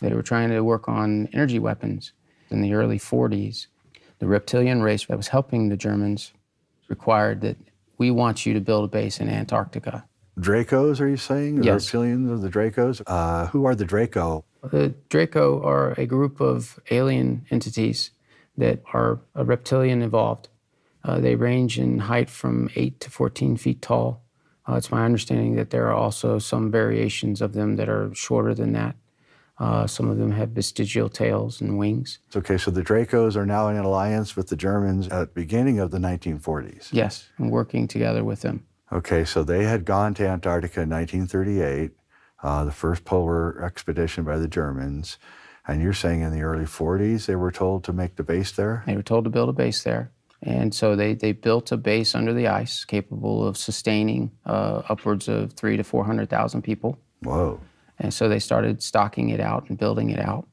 They were trying to work on energy weapons in the early 40s. The reptilian race that was helping the Germans required that we want you to build a base in Antarctica. Dracos, are you saying? The Yes. reptilians of the Dracos? Uh, who are the Draco? The Draco are a group of alien entities that are uh, reptilian evolved. Uh, they range in height from 8 to 14 feet tall. Uh, it's my understanding that there are also some variations of them that are shorter than that. Uh, some of them have vestigial tails and wings. Okay, so the Dracos are now in an alliance with the Germans at the beginning of the 1940s. Yes, and working together with them. Okay, so they had gone to Antarctica in 1938, uh, the first polar expedition by the Germans. And you're saying in the early 40s they were told to make the base there? They were told to build a base there. And so they, they built a base under the ice capable of sustaining uh, upwards of three to 400,000 people. Whoa. And so they started stocking it out and building it out.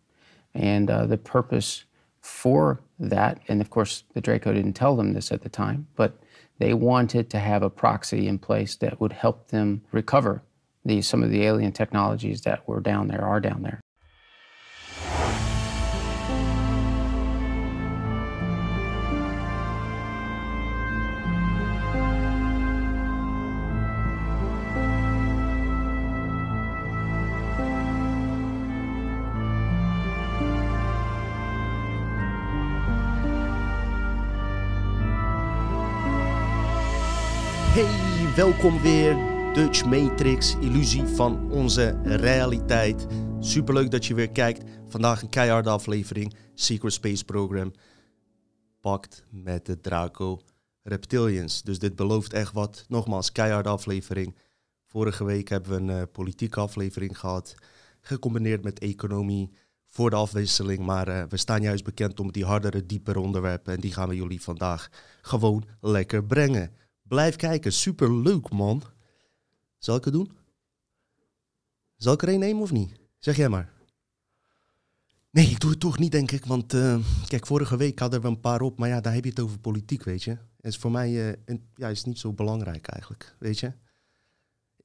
And uh, the purpose for that, and of course, the Draco didn't tell them this at the time, but they wanted to have a proxy in place that would help them recover the, some of the alien technologies that were down there, are down there. Welkom weer. Dutch Matrix, illusie van onze realiteit. Superleuk dat je weer kijkt. Vandaag een keiharde aflevering. Secret Space Program. Pakt met de Draco Reptilians. Dus dit belooft echt wat. Nogmaals, keiharde aflevering. Vorige week hebben we een eh, politieke aflevering gehad. Gecombineerd met economie voor de afwisseling. Maar eh, we staan juist bekend om die hardere, diepere onderwerpen. En die gaan we jullie vandaag gewoon lekker brengen. Blijf kijken, super leuk man. Zal ik het doen? Zal ik er een nemen of niet? Zeg jij maar. Nee, ik doe het toch niet, denk ik. Want eh, kijk, vorige week hadden we een paar op. Maar ja, daar heb je het over politiek, weet je. En is voor mij eh, een- ja, is niet zo belangrijk eigenlijk, weet je.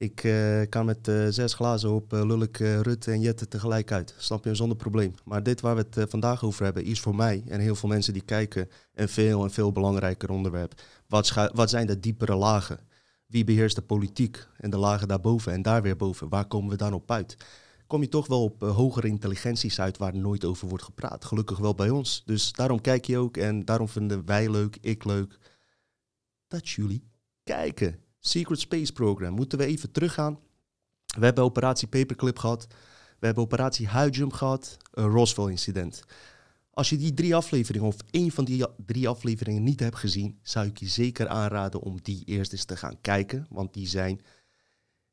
Ik eh, kan met eh, zes glazen op lul ik eh, Rutte en Jette tegelijk uit. Snap je, zonder probleem. Maar dit waar we het vandaag over hebben, is voor mij en heel veel mensen die kijken een veel en veel belangrijker onderwerp. Wat, wat zijn de diepere lagen? Wie beheerst de politiek en de lagen daarboven en daar weer boven? Waar komen we dan op uit? Kom je toch wel op hogere intelligenties uit waar nooit over wordt gepraat. Gelukkig wel bij ons. Dus daarom kijk je ook en daarom vinden wij leuk, ik leuk, dat jullie kijken. Secret Space Program. Moeten we even teruggaan. We hebben operatie Paperclip gehad. We hebben operatie Huidjump gehad. Een Roswell incident. Als je die drie afleveringen of één van die drie afleveringen niet hebt gezien, zou ik je zeker aanraden om die eerst eens te gaan kijken. Want die zijn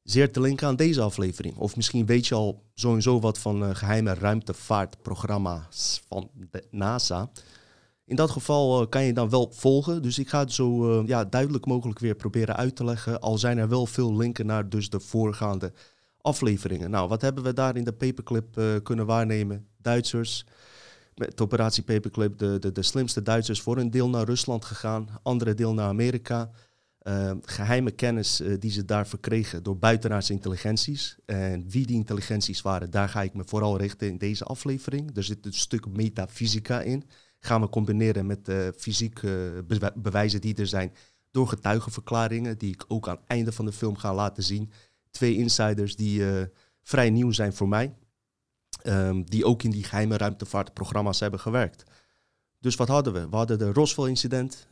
zeer te linken aan deze aflevering. Of misschien weet je al sowieso wat van eh, geheime ruimtevaartprogramma's van de NASA. In dat geval eh, kan je dan wel volgen. Dus ik ga het zo eh, ja, duidelijk mogelijk weer proberen uit te leggen. Al zijn er wel veel linken naar dus de voorgaande afleveringen. Nou, wat hebben we daar in de paperclip eh, kunnen waarnemen? Duitsers met operatie Paperclip de, de, de slimste Duitsers voor een deel naar Rusland gegaan, andere deel naar Amerika. Eh, geheime kennis die ze daar verkregen door buitenaardse intelligenties. En wie die intelligenties waren, daar ga ik me vooral richten in deze aflevering. Er zit een stuk metafysica in. Gaan we combineren met de fysieke bewe- bewijzen die er zijn door getuigenverklaringen, die ik ook aan het einde van de film ga laten zien. Twee insiders die eh, vrij nieuw zijn voor mij. Ehm, die ook in die geheime ruimtevaartprogramma's hebben gewerkt. Dus wat hadden we? We hadden de Roswell-incident.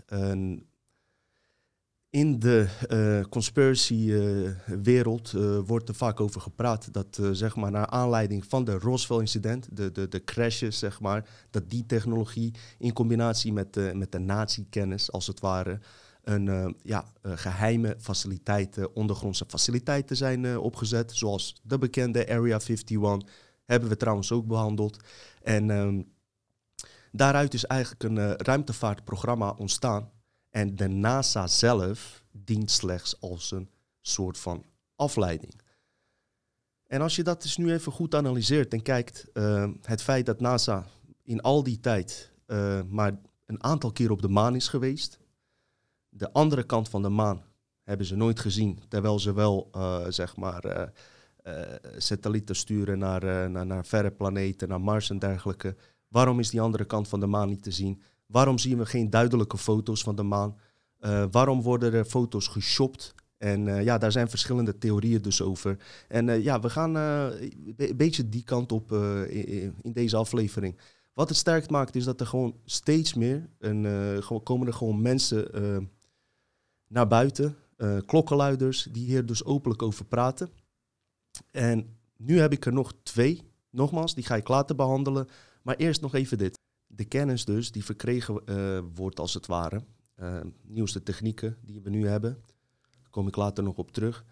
In de eh, conspiracy-wereld wordt er vaak over gepraat dat, eh, zeg maar, naar aanleiding van de Roswell-incident, de, de, de crashes, zeg maar, dat die technologie in combinatie met met de nazi-kennis, als het ware, een eh, ja, eh, geheime faciliteiten, ondergrondse faciliteiten zijn eh, opgezet, zoals de bekende Area 51, hebben we trouwens ook behandeld. En ehm, daaruit is eigenlijk een eh, ruimtevaartprogramma ontstaan. En de NASA zelf dient slechts als een soort van afleiding. En als je dat dus nu even goed analyseert en kijkt, eh, het feit dat NASA in al die tijd eh, maar een aantal keer op de maan is geweest, de andere kant van de maan hebben ze nooit gezien, terwijl ze wel, eh, zeg maar, satellieten sturen naar, naar, naar verre planeten, naar Mars en dergelijke. Waarom is die andere kant van de maan niet te zien? Waarom zien we geen duidelijke foto's van de maan? waarom worden er foto's geshopt en uh, ja, daar zijn verschillende theorieën dus over. En uh, ja, we gaan een beetje die kant op in, in, deze aflevering. Wat het sterk maakt is dat er gewoon steeds meer, en komen er gewoon mensen naar buiten, klokkenluiders, die hier dus openlijk over praten. En nu heb ik er nog twee, nogmaals, die ga ik later behandelen. Maar eerst nog even dit. De kennis dus, die verkregen wordt als het ware, nieuwste technieken die we nu hebben kom ik later nog op terug.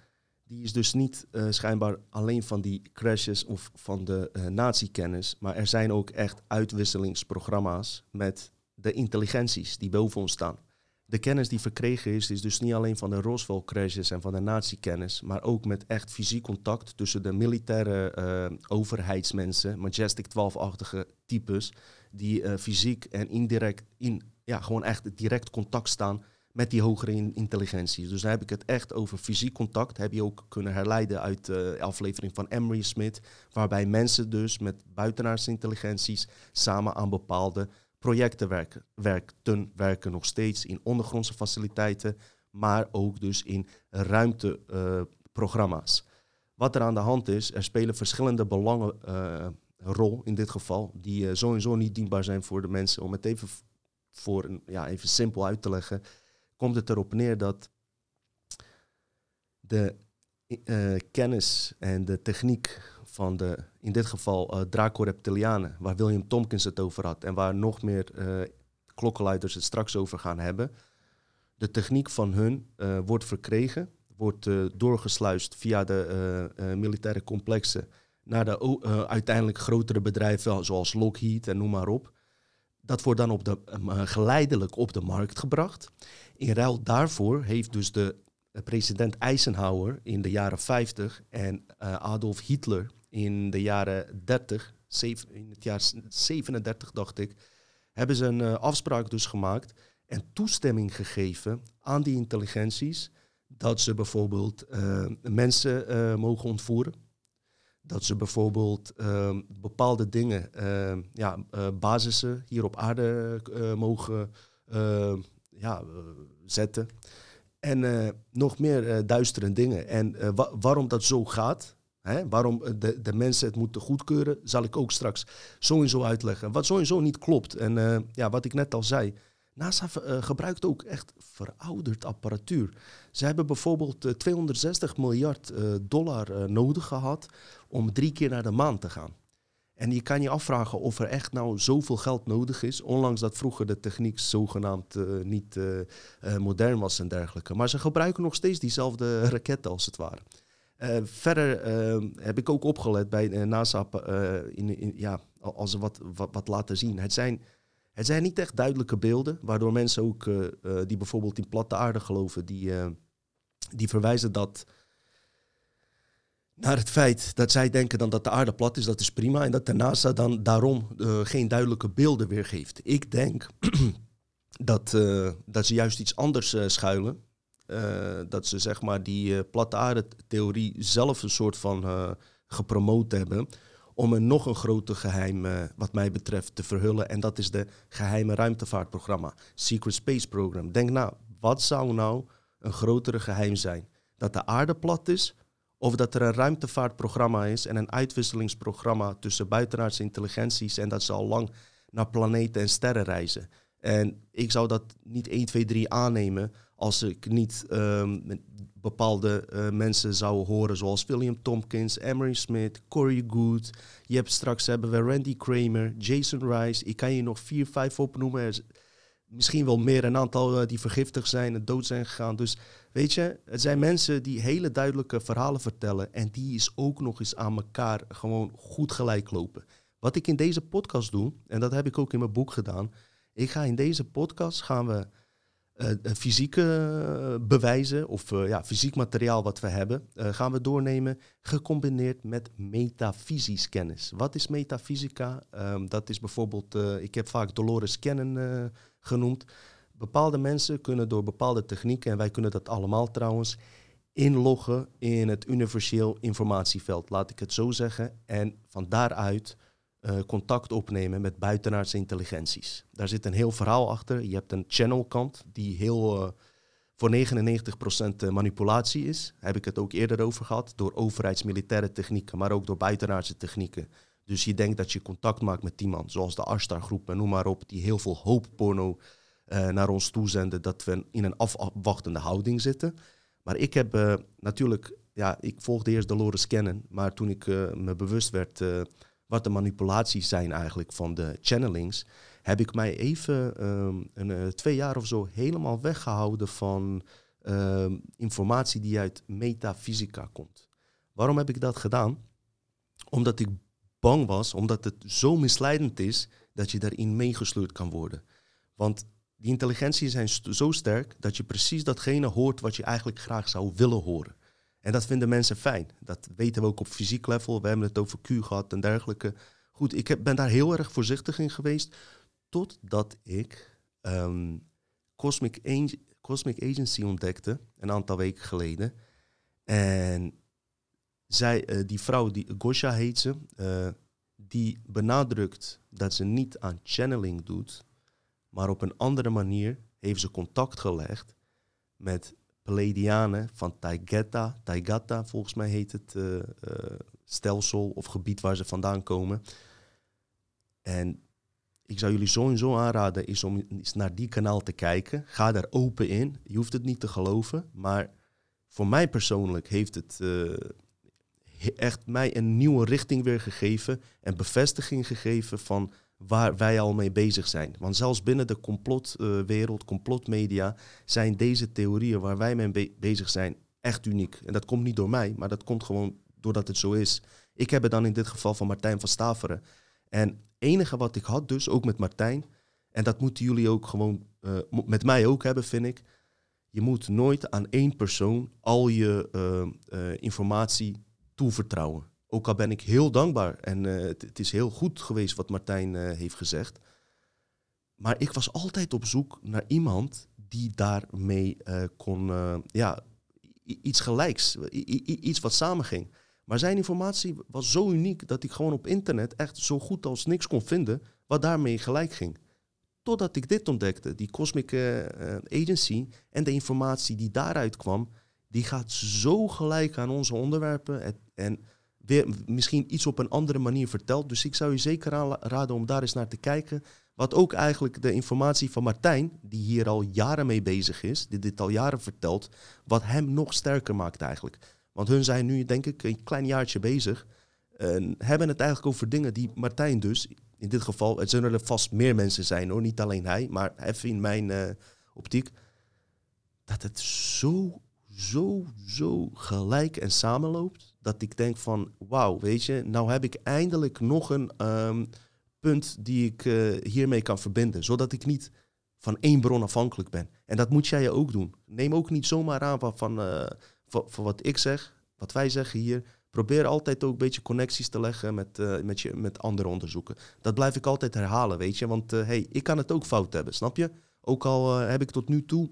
Die is dus niet uh, schijnbaar alleen van die crashes of van de uh, natiekennis, maar er zijn ook echt uitwisselingsprogramma's met de intelligenties die boven ons staan. De kennis die verkregen is, is dus niet alleen van de Roswell-crashes en van de natiekennis, maar ook met echt fysiek contact tussen de militaire uh, overheidsmensen, Majestic 12-achtige types, die fysiek en indirect in, ja, gewoon echt direct contact staan met die hogere intelligentie. Dus dan heb ik het echt over fysiek contact. Heb je ook kunnen herleiden uit de aflevering van Emery Smith. Waarbij mensen dus met buitenaardse intelligenties samen aan bepaalde projecten werken. Werkten, werken nog steeds in ondergrondse faciliteiten, maar ook dus in ruimteprogramma's. Wat er aan de hand is, er spelen verschillende belangen uh, rol in dit geval, die uh, sowieso niet dienbaar zijn voor de mensen. Om het even voor een, ja, even simpel uit te leggen komt het erop neer dat de kennis en de techniek van de, in dit geval uh, Draco-reptilianen, waar William Tompkins het over had en waar nog meer uh, klokkenluiders het straks over gaan hebben, de techniek van hun wordt verkregen, wordt doorgesluist via de militaire complexen naar de uiteindelijk grotere bedrijven zoals Lockheed en noem maar op. Dat wordt dan op de, geleidelijk op de markt gebracht. In ruil daarvoor heeft dus de eh, president Eisenhower in de jaren 50 en Adolf Hitler in de jaren 30, in het jaar 37 dacht ik, hebben ze een uh, afspraak dus gemaakt en toestemming gegeven aan die intelligenties dat ze bijvoorbeeld uh, mensen mogen ontvoeren. Dat ze bijvoorbeeld bepaalde dingen, ja, basissen hier op aarde mogen ja, eh, zetten. En nog meer duistere dingen. En wa waarom dat zo gaat, waarom de, de mensen het moeten goedkeuren, zal ik ook straks sowieso uitleggen. Wat sowieso niet klopt. En ja, wat ik net al zei, NASA gebruikt ook echt verouderd apparatuur. Ze hebben bijvoorbeeld 260 miljard dollar nodig gehad om drie keer naar de maan te gaan. En je kan je afvragen of er echt nou zoveel geld nodig is, ondanks dat vroeger de techniek zogenaamd niet modern was en dergelijke. Maar ze gebruiken nog steeds diezelfde raketten als het ware. Verder heb ik ook opgelet bij NASA, in, in, ja, als ze wat, wat, laten zien. Het zijn, het zijn niet echt duidelijke beelden, waardoor mensen ook die bijvoorbeeld in platte aarde geloven, die, die verwijzen dat naar het feit dat zij denken dan dat de aarde plat is, dat is prima. En dat de NASA dan daarom geen duidelijke beelden weergeeft. Ik denk dat, dat ze juist iets anders schuilen. Dat ze zeg maar die platte aarde theorie zelf een soort van gepromoot hebben. Om een nog een groter geheim, wat mij betreft, te verhullen. En dat is de geheime ruimtevaartprogramma. Secret Space Program. Denk nou, wat zou nou een grotere geheim zijn? Dat de aarde plat is of dat er een ruimtevaartprogramma is en een uitwisselingsprogramma tussen buitenaardse intelligenties en dat ze al lang naar planeten en sterren reizen. En ik zou dat niet 1, 2, 3 aannemen als ik niet um, bepaalde uh, mensen zou horen, zoals William Tompkins, Emery Smith, Corey Good. Je hebt straks hebben we Randy Kramer, Jason Rice. Ik kan je nog vier, vijf opnoemen misschien wel meer een aantal uh, die vergiftigd zijn en dood zijn gegaan. Dus weet je, het zijn mensen die hele duidelijke verhalen vertellen en die is ook nog eens aan elkaar gewoon goed gelijk lopen. Wat ik in deze podcast doe, en dat heb ik ook in mijn boek gedaan, ik ga in deze podcast gaan we uh, fysieke bewijzen of ja, fysiek materiaal wat we hebben, gaan we doornemen, gecombineerd met metafysisch kennis. Wat is metafysica? Um, dat is bijvoorbeeld, ik heb vaak Dolores Cannon genoemd. Bepaalde mensen kunnen door bepaalde technieken, en wij kunnen dat allemaal trouwens, inloggen in het universeel informatieveld, laat ik het zo zeggen. En van daaruit uh, contact opnemen met buitenaardse intelligenties. Daar zit een heel verhaal achter. Je hebt een channelkant die heel uh, voor 99% manipulatie is. Daar heb ik het ook eerder over gehad. Door overheidsmilitaire technieken, maar ook door buitenaardse technieken. Dus je denkt dat je contact maakt met iemand, zoals de Ashtar groep en noem maar op, die heel veel hoopporno naar ons toezenden, dat we in een afwachtende houding zitten. Maar ik heb natuurlijk, ja, ik volgde eerst Dolores kennen, maar toen ik me bewust werd wat de manipulaties zijn eigenlijk van de channelings, heb ik mij even um, een, twee jaar of zo helemaal weggehouden van um, informatie die uit metafysica komt. Waarom heb ik dat gedaan? Omdat ik bang was, omdat het zo misleidend is dat je daarin meegesleurd kan worden. Want die intelligentie zijn zo sterk dat je precies datgene hoort wat je eigenlijk graag zou willen horen. En dat vinden mensen fijn. Dat weten we ook op fysiek level. We hebben het over Q gehad en dergelijke. Goed, ik ben daar heel erg voorzichtig in geweest. Totdat ik um, Cosmic, Cosmic Agency ontdekte, een aantal weken geleden. En zij, uh, die vrouw, die Gosha heet ze, uh, die benadrukt dat ze niet aan channeling doet, maar op een andere manier heeft ze contact gelegd met Pleiadianen van Taigeta, Taigata, volgens mij heet het uh, uh, stelsel of gebied waar ze vandaan komen. En ik zou jullie sowieso aanraden is om eens naar die kanaal te kijken. Ga daar open in. Je hoeft het niet te geloven, maar voor mij persoonlijk heeft het uh, echt mij een nieuwe richting weer gegeven en bevestiging gegeven van waar wij al mee bezig zijn. Want zelfs binnen de complotwereld, uh, complotmedia, zijn deze theorieën waar wij mee be bezig zijn echt uniek. En dat komt niet door mij, maar dat komt gewoon doordat het zo is. Ik heb het dan in dit geval van Martijn van Staveren. En enige wat ik had dus, ook met Martijn, en dat moeten jullie ook gewoon uh, met mij ook hebben, vind ik. Je moet nooit aan één persoon al je uh, informatie toevertrouwen. Ook al ben ik heel dankbaar en uh, het, is heel goed geweest wat Martijn uh, heeft gezegd. Maar ik was altijd op zoek naar iemand die daarmee uh, kon, ja, iets gelijks, iets wat samenging. Maar zijn informatie was zo uniek dat ik gewoon op internet echt zo goed als niks kon vinden wat daarmee gelijk ging. Totdat ik dit ontdekte, die Cosmic Agency en de informatie die daaruit kwam, die gaat zo gelijk aan onze onderwerpen. En, en weer misschien iets op een andere manier vertelt. Dus ik zou je zeker aanraden om daar eens naar te kijken. Wat ook eigenlijk de informatie van Martijn, die hier al jaren mee bezig is, die dit al jaren vertelt, wat hem nog sterker maakt eigenlijk. Want hun zijn nu, denk ik, een klein jaartje bezig. En hebben het eigenlijk over dingen die Martijn dus, in dit geval, het zullen er vast meer mensen zijn hoor, niet alleen hij, maar even in mijn uh, optiek, dat het zo, zo, zo gelijk en samenloopt dat ik denk van, wauw, weet je, nou heb ik eindelijk nog een um, punt die ik uh, hiermee kan verbinden, zodat ik niet van één bron afhankelijk ben. En dat moet jij ook doen. Neem ook niet zomaar aan van, van, uh, van, van wat ik zeg, wat wij zeggen hier. Probeer altijd ook een beetje connecties te leggen met, uh, met, je, met andere onderzoeken. Dat blijf ik altijd herhalen, weet je. Want hey, ik kan het ook fout hebben, snap je? Ook al heb ik tot nu toe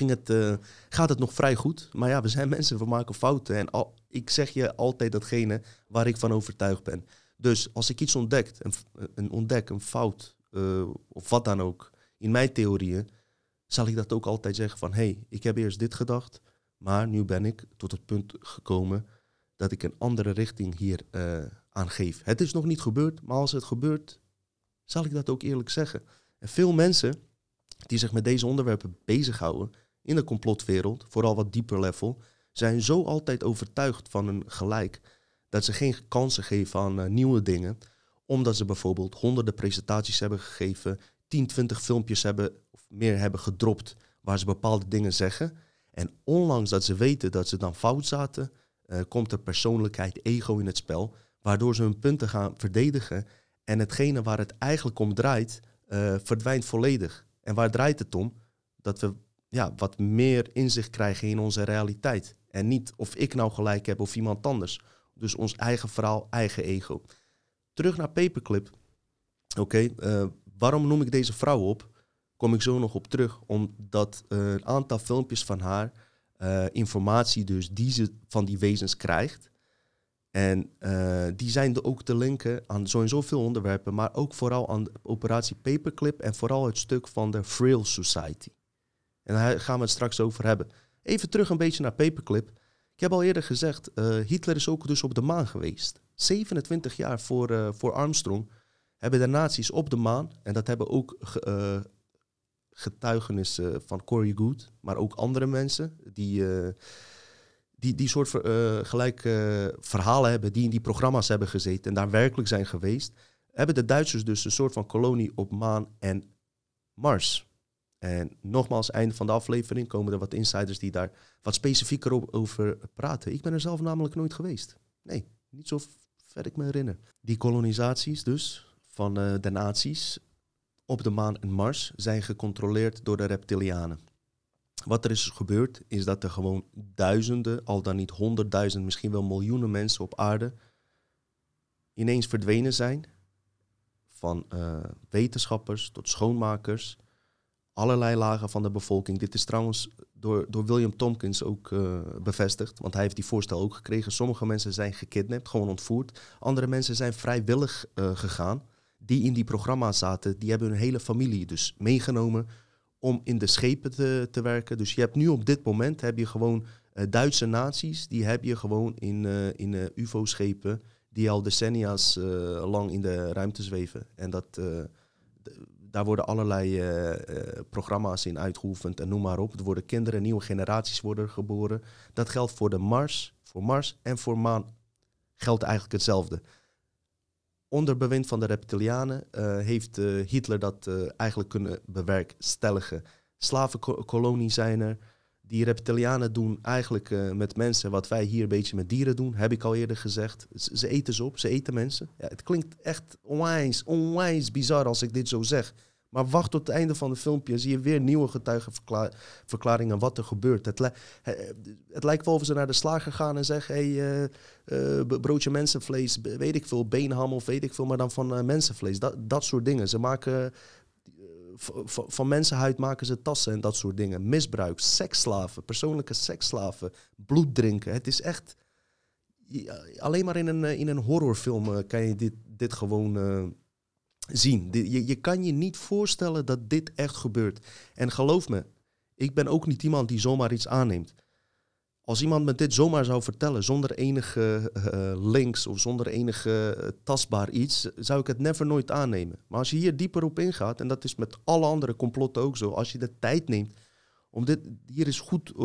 uh, gaat het nog vrij goed. Maar ja, we zijn mensen, we maken fouten. En ik zeg je altijd datgene waar ik van overtuigd ben. Dus als ik iets ontdek, een, een ontdek, een fout uh, of wat dan ook, in mijn theorieën, zal ik dat ook altijd zeggen van, hé, hey, ik heb eerst dit gedacht, maar nu ben ik tot het punt gekomen dat ik een andere richting hier uh, aan geef. Het is nog niet gebeurd, maar als het gebeurt, zal ik dat ook eerlijk zeggen. En veel mensen die zich met deze onderwerpen bezighouden in de complotwereld, vooral wat dieper level, zijn zo altijd overtuigd van hun gelijk dat ze geen kansen geven aan uh, nieuwe dingen, omdat ze bijvoorbeeld honderden presentaties hebben gegeven, 10, 20 filmpjes hebben of meer hebben gedropt waar ze bepaalde dingen zeggen. En ondanks dat ze weten dat ze dan fout zaten, uh, komt er persoonlijkheid, ego in het spel, waardoor ze hun punten gaan verdedigen en hetgene waar het eigenlijk om draait, uh, verdwijnt volledig. En waar draait het om? Dat we ja, wat meer inzicht krijgen in onze realiteit. En niet of ik nou gelijk heb of iemand anders. Dus ons eigen verhaal, eigen ego. Terug naar Paperclip. Oké, uh, waarom noem ik deze vrouw op? Kom ik zo nog op terug. Omdat een aantal filmpjes van haar informatie dus die ze van die wezens krijgt. En die zijn ook te linken aan sowieso veel onderwerpen, maar ook vooral aan operatie Paperclip en vooral het stuk van de Frail Society. En daar gaan we het straks over hebben. Even terug een beetje naar Paperclip. Ik heb al eerder gezegd, uh, Hitler is ook dus op de maan geweest. 27 jaar voor, uh, voor Armstrong hebben de nazi's op de maan, en dat hebben ook getuigenissen van Corey Good, maar ook andere mensen die, die die soort gelijke verhalen hebben, die in die programma's hebben gezeten en daar werkelijk zijn geweest, hebben de Duitsers dus een soort van kolonie op maan en Mars. En nogmaals, einde van de aflevering komen er wat insiders die daar wat specifieker over praten. Ik ben er zelf namelijk nooit geweest. Nee, niet zo ver ik me herinner. Die kolonisaties dus van uh, de naties op de maan en Mars zijn gecontroleerd door de reptilianen. Wat er is gebeurd is dat er gewoon duizenden, al dan niet honderdduizend, misschien wel miljoenen mensen op aarde ineens verdwenen zijn. Van uh, wetenschappers tot schoonmakers allerlei lagen van de bevolking. Dit is trouwens door, door William Tompkins ook uh, bevestigd, want hij heeft die voorstel ook gekregen. Sommige mensen zijn gekidnapt, gewoon ontvoerd. Andere mensen zijn vrijwillig uh, gegaan, die in die programma's zaten. Die hebben hun hele familie dus meegenomen om in de schepen te, te werken. Dus je hebt nu op dit moment heb je gewoon uh, Duitse naties, die heb je gewoon in, in UFO-schepen, die al decennia's lang in de ruimte zweven. En dat daar worden allerlei programma's in uitgeoefend en noem maar op. Er worden kinderen, nieuwe generaties worden geboren. Dat geldt voor de Mars, voor Mars en voor Maan geldt eigenlijk hetzelfde. Onder bewind van de reptilianen uh, heeft Hitler dat eigenlijk kunnen bewerkstelligen. Slavenkolonie zijn er. Die reptilianen doen eigenlijk met mensen wat wij hier een beetje met dieren doen, heb ik al eerder gezegd. Ze, ze eten ze op, ze eten mensen. Ja, het klinkt echt onwijs, onwijs bizar als ik dit zo zeg. Maar wacht tot het einde van het filmpje. Zie je weer nieuwe getuigenverklaringen wat er gebeurt. Het, het, lijkt wel of ze naar de slager gaan en zeggen: hey, uh, broodje mensenvlees, weet ik veel, beenham of weet ik veel, maar dan van uh, mensenvlees. Dat, dat soort dingen. Ze maken. van mensenhuid maken ze tassen en dat soort dingen. Misbruik, seksslaven, persoonlijke seksslaven, bloed drinken. Het is echt. Alleen maar in een, in een horrorfilm kan je dit, dit gewoon zien. Je, je kan je niet voorstellen dat dit echt gebeurt. En geloof me, ik ben ook niet iemand die zomaar iets aanneemt. Als iemand me dit zomaar zou vertellen, zonder enige uh, links of zonder enige uh, tastbaar iets, zou ik het never nooit aannemen. Maar als je hier dieper op ingaat, en dat is met alle andere complotten ook zo, als je de tijd neemt om dit hier eens goed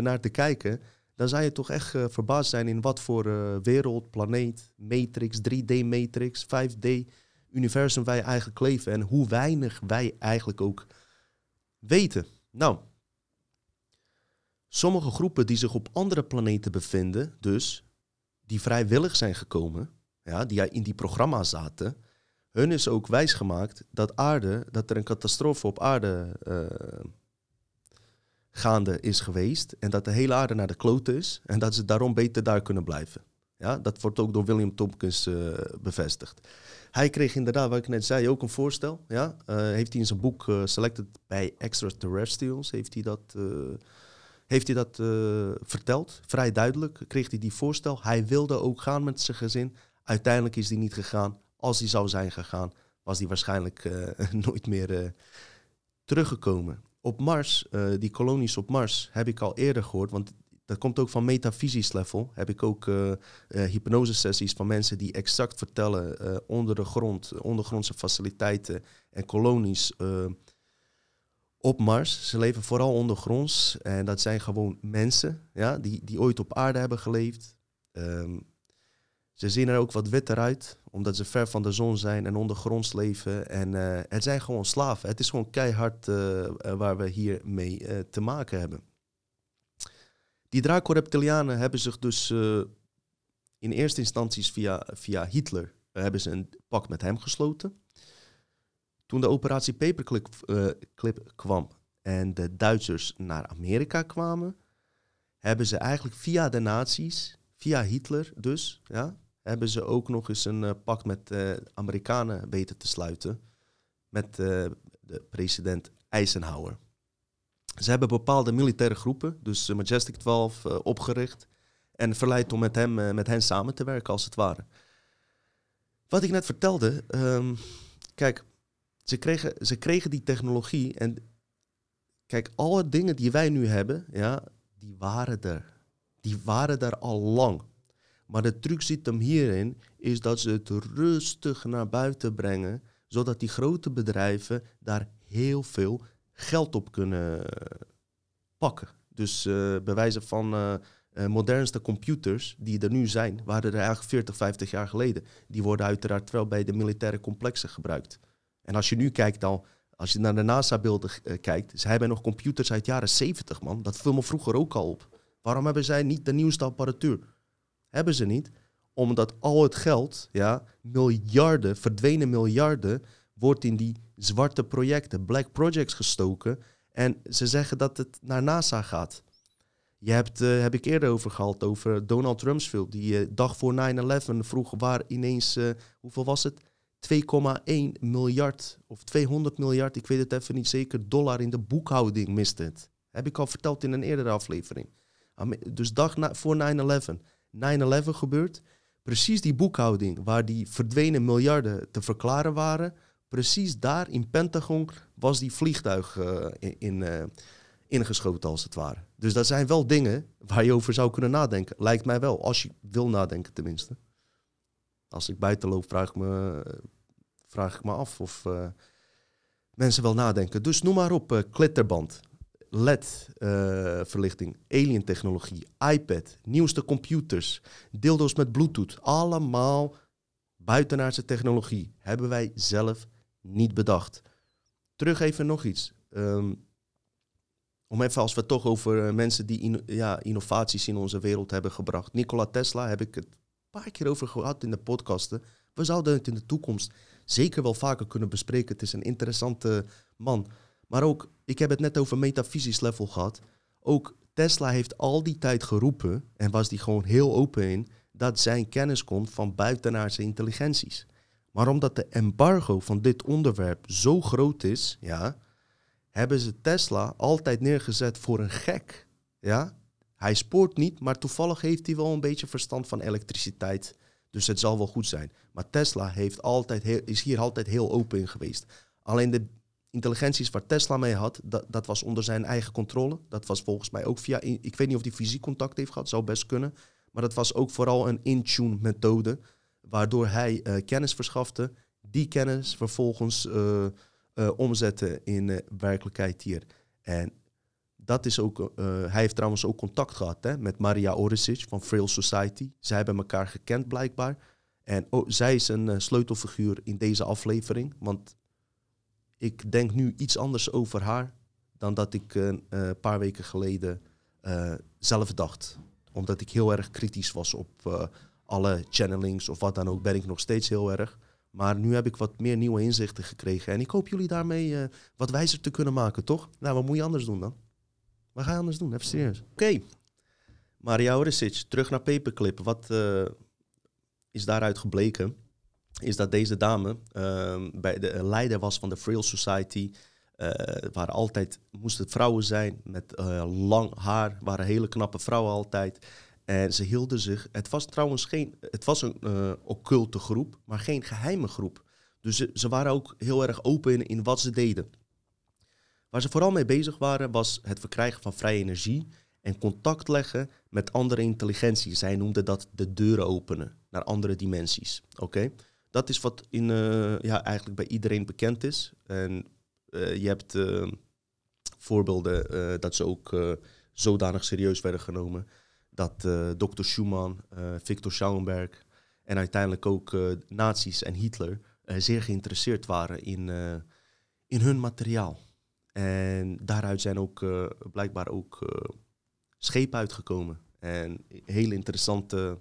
naar te kijken, dan zou je toch echt verbaasd zijn in wat voor wereld, planeet, matrix, 3D-matrix, 5D, universum wij eigenlijk leven en hoe weinig wij eigenlijk ook weten. Nou, sommige groepen die zich op andere planeten bevinden, dus die vrijwillig zijn gekomen, ja, die in die programma's zaten, hun is ook wijsgemaakt dat aarde, dat er een catastrofe op aarde uh, gaande is geweest en dat de hele aarde naar de klote is en dat ze daarom beter daar kunnen blijven. Ja, dat wordt ook door William Tompkins uh, bevestigd. Hij kreeg inderdaad, wat ik net zei, ook een voorstel. Ja? Uh, heeft hij in zijn boek uh, Selected by Extraterrestrials, heeft hij dat, uh, heeft hij dat verteld. Vrij duidelijk kreeg hij die voorstel. Hij wilde ook gaan met zijn gezin. Uiteindelijk is hij niet gegaan. Als hij zou zijn gegaan, was hij waarschijnlijk nooit meer teruggekomen. Op Mars, die kolonies op Mars, heb ik al eerder gehoord. Want dat komt ook van metafysisch level. Heb ik ook uh, hypnosesessies van mensen die exact vertellen uh, onder de grond, ondergrondse faciliteiten en kolonies op Mars. Ze leven vooral ondergronds en dat zijn gewoon mensen ja, die, die ooit op aarde hebben geleefd. Um, ze zien er ook wat witter uit, omdat ze ver van de zon zijn en ondergronds leven. En het zijn gewoon slaven. Het is gewoon keihard waar we hier mee te maken hebben. Die Draco-reptilianen hebben zich dus uh, in eerste instantie via, via Hitler uh, hebben ze een pact met hem gesloten. Toen de operatie Paperclip uh, clip kwam en de Duitsers naar Amerika kwamen, hebben ze eigenlijk via de nazi's, via Hitler dus, ja, hebben ze ook nog eens een pact met de Amerikanen weten te sluiten met de president Eisenhower. Ze hebben bepaalde militaire groepen, dus Majestic 12, opgericht. En verleid om met, hem, met hen samen te werken, als het ware. Wat ik net vertelde, ehm, kijk, ze kregen, ze kregen die technologie en kijk, alle dingen die wij nu hebben, ja, die waren er. Die waren er al lang. Maar de truc zit hem hierin, is dat ze het rustig naar buiten brengen, zodat die grote bedrijven daar heel veel geld op kunnen pakken. Dus bij wijze van uh, modernste computers die er nu zijn, waren er eigenlijk 40, 50 jaar geleden. Die worden uiteraard wel bij de militaire complexen gebruikt. En als je nu kijkt al, als je naar de NASA-beelden kijkt, ze hebben nog computers uit jaren 70, man. Dat viel me vroeger ook al op. Waarom hebben zij niet de nieuwste apparatuur? Hebben ze niet, omdat al het geld, ja, miljarden, verdwenen miljarden, wordt in die zwarte projecten, black projects gestoken. En ze zeggen dat het naar NASA gaat. Je hebt, uh, heb ik eerder over gehad, over Donald Rumsfeld, die uh, dag voor 9-11 vroeg waar ineens, uh, hoeveel was het? 2,1 miljard of 200 miljard, ik weet het even niet zeker, dollar in de boekhouding mist het. Heb ik al verteld in een eerdere aflevering. Dus dag na, voor 9-11. 9-11 gebeurt. Precies die boekhouding waar die verdwenen miljarden te verklaren waren. Precies daar in Pentagon was die vliegtuig uh, in, uh, ingeschoten als het ware. Dus dat zijn wel dingen waar je over zou kunnen nadenken. Lijkt mij wel, als je wil nadenken tenminste. Als ik buiten loop, vraag ik me, vraag ik me af of mensen wel nadenken. Dus noem maar op, klitterband. LED-verlichting, uh, alien-technologie, iPad, nieuwste computers, dildo's met Bluetooth. Allemaal buitenaardse technologie. Hebben wij zelf niet bedacht. Terug even nog iets. Um, om even als we het toch over uh, mensen die in, ja, innovaties in onze wereld hebben gebracht. Nikola Tesla heb ik het een paar keer over gehad in de podcasten. We zouden het in de toekomst zeker wel vaker kunnen bespreken. Het is een interessante man. Maar ook, ik heb het net over metafysisch level gehad. Ook Tesla heeft al die tijd geroepen, en was die gewoon heel open in, dat zijn kennis komt van buitenaardse intelligenties. Maar omdat de embargo van dit onderwerp zo groot is, ja, hebben ze Tesla altijd neergezet voor een gek. Ja? Hij spoort niet, maar toevallig heeft hij wel een beetje verstand van elektriciteit. Dus het zal wel goed zijn. Maar Tesla heeft altijd heel, is hier altijd heel open in geweest. Alleen de intelligenties waar Tesla mee had, dat, dat was onder zijn eigen controle. Dat was volgens mij ook via, ik weet niet of hij fysiek contact heeft gehad, zou best kunnen. Maar dat was ook vooral een in-tune methode, waardoor hij uh, kennis verschafte, die kennis vervolgens uh, uh, omzette in werkelijkheid hier. En dat is ook, hij heeft trouwens ook contact gehad hè, met Maria Oresic van Frail Society. Zij hebben elkaar gekend blijkbaar. En oh, zij is een sleutelfiguur in deze aflevering, want ik denk nu iets anders over haar dan dat ik een paar weken geleden zelf dacht. Omdat ik heel erg kritisch was op alle channelings of wat dan ook, ben ik nog steeds heel erg. Maar nu heb ik wat meer nieuwe inzichten gekregen. En ik hoop jullie daarmee wat wijzer te kunnen maken, toch? Nou, wat moet je anders doen dan? Wat ga je anders doen? Even serieus. Oké. Okay. Maria terug naar Paperclip. Wat is daaruit gebleken? is dat deze dame uh, bij de leider was van de Frail Society. Waren altijd, moesten vrouwen zijn met lang haar, waren hele knappe vrouwen altijd. En ze hielden zich, het was trouwens geen, het was een uh, occulte groep, maar geen geheime groep. Dus ze, ze waren ook heel erg open in, wat ze deden. Waar ze vooral mee bezig waren, was het verkrijgen van vrije energie en contact leggen met andere intelligentie. Zij noemden dat de deuren openen naar andere dimensies. Oké? dat is wat in, uh, ja, eigenlijk bij iedereen bekend is. En uh, je hebt voorbeelden dat ze ook zodanig serieus werden genomen. Dat Dr. Schumann, Victor Schauenberg en uiteindelijk ook nazi's en Hitler zeer geïnteresseerd waren in, in hun materiaal. En daaruit zijn ook blijkbaar ook schepen uitgekomen. En hele interessante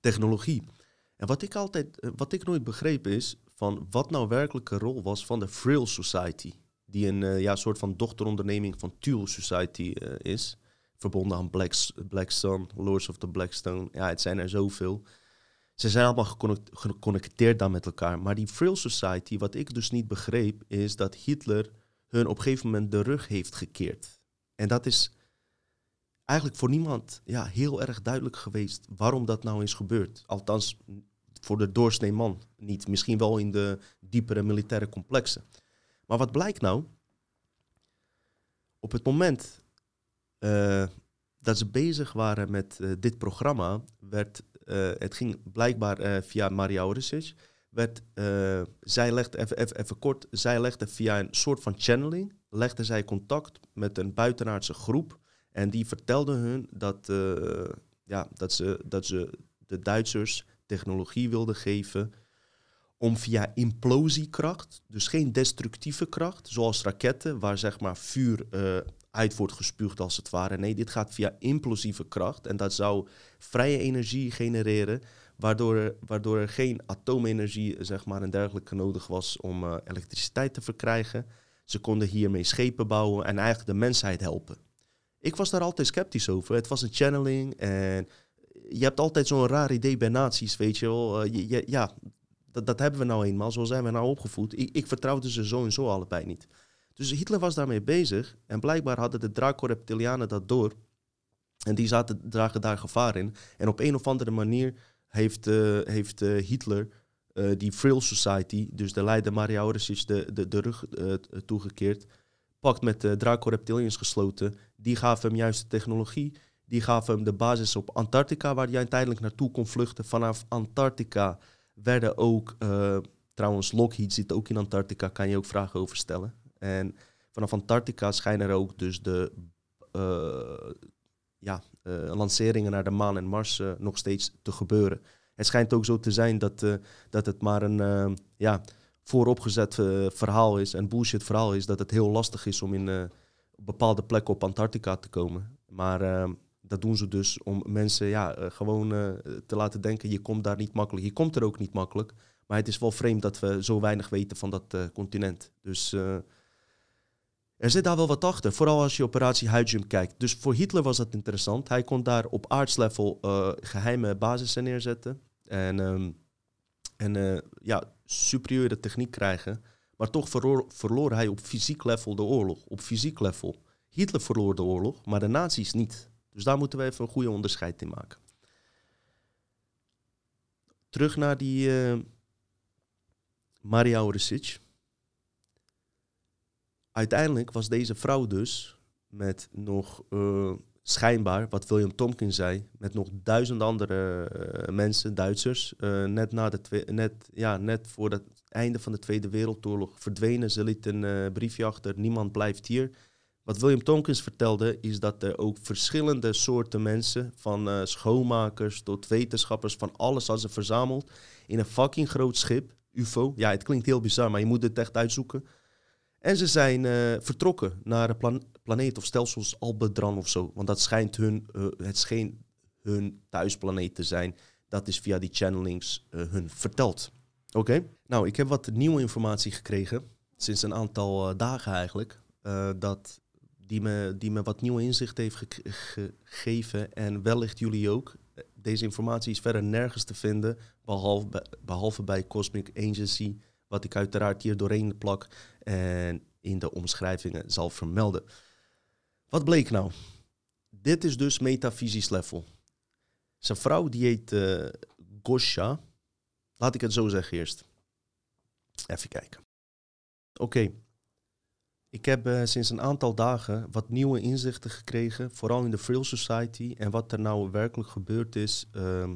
technologie. En wat ik altijd, eh, wat ik nooit begreep is van wat nou werkelijke rol was van de Frill Society. Die een uh, ja, soort van dochteronderneming van Tulle Society uh, is. Verbonden aan Black, Blackstone, Lords of the Blackstone. Ja, het zijn er zoveel. Ze zijn allemaal geconnecteerd dan met elkaar. Maar die Frill Society, wat ik dus niet begreep, is dat Hitler hun op een gegeven moment de rug heeft gekeerd. En dat is eigenlijk voor niemand ja, heel erg duidelijk geweest waarom dat nou is gebeurd. Althans, voor de doorsnee man niet. Misschien wel in de diepere militaire complexen. Maar wat blijkt nou? Op het moment uh, dat ze bezig waren met uh, dit programma, werd, uh, het ging blijkbaar via Maria Orisic, werd, zij legde, even, even, even kort, zij legde via een soort van channeling, legde zij contact met een buitenaardse groep en die vertelde hun dat, ja, dat, ze, dat ze de Duitsers technologie wilden geven om via implosiekracht, dus geen destructieve kracht, zoals raketten, waar zeg maar vuur uh, uit wordt gespuugd als het ware. Nee, dit gaat via implosieve kracht en dat zou vrije energie genereren, waardoor waardoor er geen atoomenergie zeg maar, en dergelijke nodig was om uh, elektriciteit te verkrijgen. Ze konden hiermee schepen bouwen en eigenlijk de mensheid helpen. Ik was daar altijd sceptisch over. Het was een channeling en je hebt altijd zo'n raar idee bij naties, weet je wel. Uh, ja, dat, hebben we nou eenmaal, zo zijn we nou opgevoed. Ik, ik vertrouwde ze zo en zo allebei niet. Dus Hitler was daarmee bezig en blijkbaar hadden de Draco-reptilianen dat door. En die zaten, dragen daar gevaar in. En op een of andere manier heeft, uh, heeft uh, Hitler uh, die Frill Society, dus de leider Maria Oresic, de, de, de rug toegekeerd. Pakt met de Draco-reptilians gesloten. Die gaven hem juist de technologie. Die gaven hem de basis op Antarctica, waar hij uiteindelijk naartoe kon vluchten. Vanaf Antarctica werden ook, trouwens Lockheed zit ook in Antarctica, kan je ook vragen over stellen. En vanaf Antarctica schijnen er ook dus de uh, ja, uh, lanceringen naar de maan en Mars nog steeds te gebeuren. Het schijnt ook zo te zijn dat, dat het maar een ja, vooropgezet verhaal is, een bullshit verhaal is, dat het heel lastig is om in bepaalde plekken op Antarctica te komen. Maar dat doen ze dus om mensen ja, gewoon te laten denken, je komt daar niet makkelijk. Je komt er ook niet makkelijk, maar het is wel vreemd dat we zo weinig weten van dat continent. Dus er zit daar wel wat achter, vooral als je operatie Huidjum kijkt. Dus voor Hitler was dat interessant. Hij kon daar op aardslevel geheime basissen neerzetten. En, um, en ja, superieure techniek krijgen. Maar toch verloor, verloor, hij op fysiek level de oorlog. Op fysiek level. Hitler verloor de oorlog, maar de nazi's niet. Dus daar moeten we even een goede onderscheid in maken. Terug naar die uh, Maria Oresic uiteindelijk was deze vrouw dus met nog uh, schijnbaar, wat William Tompkins zei, met nog duizend andere uh, mensen, Duitsers, net, na de net, ja, net voor het einde van de Tweede Wereldoorlog verdwenen. Ze liet een briefje achter, niemand blijft hier. Wat William Tompkins vertelde, is dat er ook verschillende soorten mensen, van schoonmakers tot wetenschappers, van alles hadden ze verzameld in een fucking groot schip, UFO. Ja, het klinkt heel bizar, maar je moet het echt uitzoeken en ze zijn uh, vertrokken naar een plan planeet of stelsels Albedran of zo. Want dat schijnt hun, uh, het scheen hun thuisplaneet te zijn. Dat is via die channelings uh, hun verteld. Oké, nou ik heb wat nieuwe informatie gekregen. Sinds een aantal dagen eigenlijk. dat die me, die me wat nieuwe inzicht heeft ge gegeven. En wellicht jullie ook. Deze informatie is verder nergens te vinden. Behalve, behalve bij Cosmic Agency wat ik uiteraard hier doorheen plak en in de omschrijvingen zal vermelden. Wat bleek nou? Dit is dus metafysisch level. Zijn vrouw die heet uh, Gosha. Laat ik het zo zeggen eerst. Even kijken. Oké. Ik heb uh, sinds een aantal dagen wat nieuwe inzichten gekregen, vooral in de Frill Society en wat er nou werkelijk gebeurd is uh,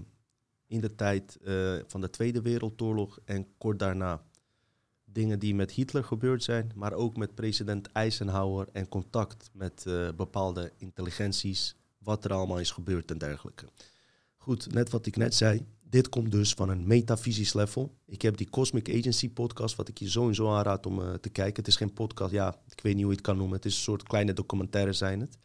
in de tijd uh, van de Tweede Wereldoorlog en kort daarna dingen die met Hitler gebeurd zijn, maar ook met president Eisenhower en contact met uh, bepaalde intelligenties, wat er allemaal is gebeurd en dergelijke. Goed, net wat ik net zei, dit komt dus van een metafysisch level. Ik heb die Cosmic Agency podcast, wat ik je zo en zo aanraad om uh, te kijken. Het is geen podcast, ja, ik weet niet hoe je het kan noemen. Het is een soort kleine documentaire zijn het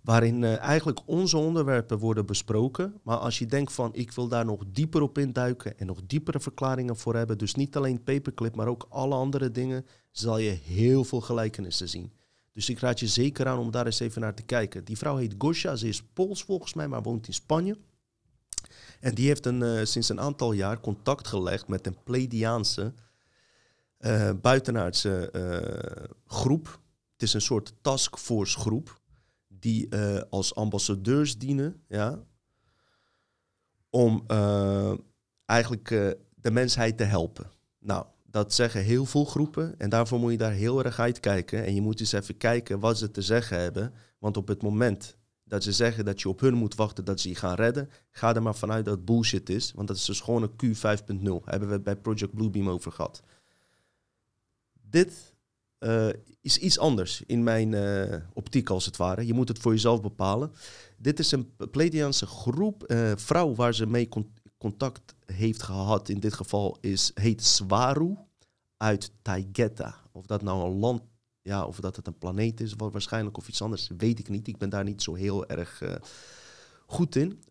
waarin uh, eigenlijk onze onderwerpen worden besproken. Maar als je denkt van ik wil daar nog dieper op induiken en nog diepere verklaringen voor hebben, dus niet alleen paperclip, maar ook alle andere dingen, zal je heel veel gelijkenissen zien. Dus ik raad je zeker aan om daar eens even naar te kijken. Die vrouw heet Gosha, ze is Pools volgens mij, maar woont in Spanje. En die heeft een, uh, sinds een aantal jaar contact gelegd met een Pleiadiaanse uh, buitenaardse uh, groep. Het is een soort taskforce groep die als ambassadeurs dienen, ja, om eigenlijk de mensheid te helpen. Nou, dat zeggen heel veel groepen en daarvoor moet je daar heel erg uitkijken. En je moet eens even kijken wat ze te zeggen hebben. Want op het moment dat ze zeggen dat je op hun moet wachten dat ze je gaan redden, ga er maar vanuit dat het bullshit is. Want dat is dus gewoon een Q 5.0. Hebben we bij Project Bluebeam over gehad. Dit uh, is iets anders in mijn uh, optiek als het ware. Je moet het voor jezelf bepalen. Dit is een Pleiadiaanse groep, uh, vrouw waar ze mee con contact heeft gehad. In dit geval is, heet Swaru uit Taigeta. Of dat nou een land, ja, of dat het een planeet is, waarschijnlijk of iets anders, weet ik niet. Ik ben daar niet zo heel erg goed in.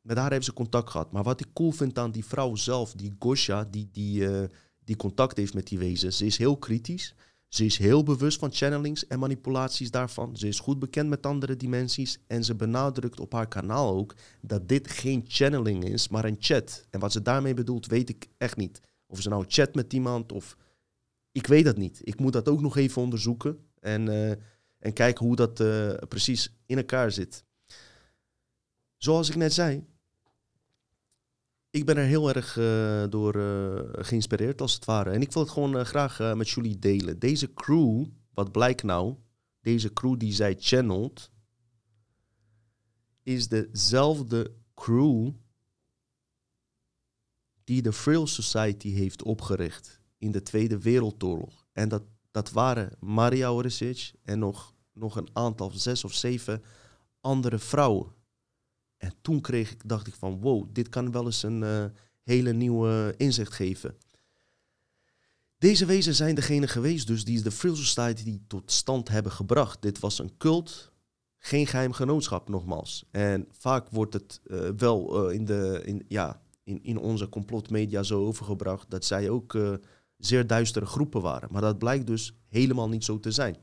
met haar heeft ze contact gehad. Maar wat ik cool vind aan die vrouw zelf, die Gosha, die, die die contact heeft met die wezens. Ze is heel kritisch. Ze is heel bewust van channelings en manipulaties daarvan. Ze is goed bekend met andere dimensies. En ze benadrukt op haar kanaal ook dat dit geen channeling is, maar een chat. En wat ze daarmee bedoelt, weet ik echt niet. Of ze nou chat met iemand of. Ik weet dat niet. Ik moet dat ook nog even onderzoeken. En, uh, en kijken hoe dat uh, precies in elkaar zit. Zoals ik net zei, ik ben er heel erg uh, door geïnspireerd, als het ware. En ik wil het gewoon graag met jullie delen. Deze crew, wat blijkt nou, deze crew die zij channelt, is dezelfde crew die de Frail Society heeft opgericht in de Tweede Wereldoorlog. En dat, dat waren Maria Oresic en nog, nog een aantal, zes of zeven andere vrouwen. En toen kreeg ik, dacht ik van wow, dit kan wel eens een uh, hele nieuwe inzicht geven. Deze wezen zijn degene geweest dus die de Frill Society tot stand hebben gebracht. Dit was een cult, geen geheim genootschap nogmaals. En vaak wordt het uh, wel uh, in, de, in, ja, in, in onze complotmedia zo overgebracht dat zij ook zeer duistere groepen waren. Maar dat blijkt dus helemaal niet zo te zijn.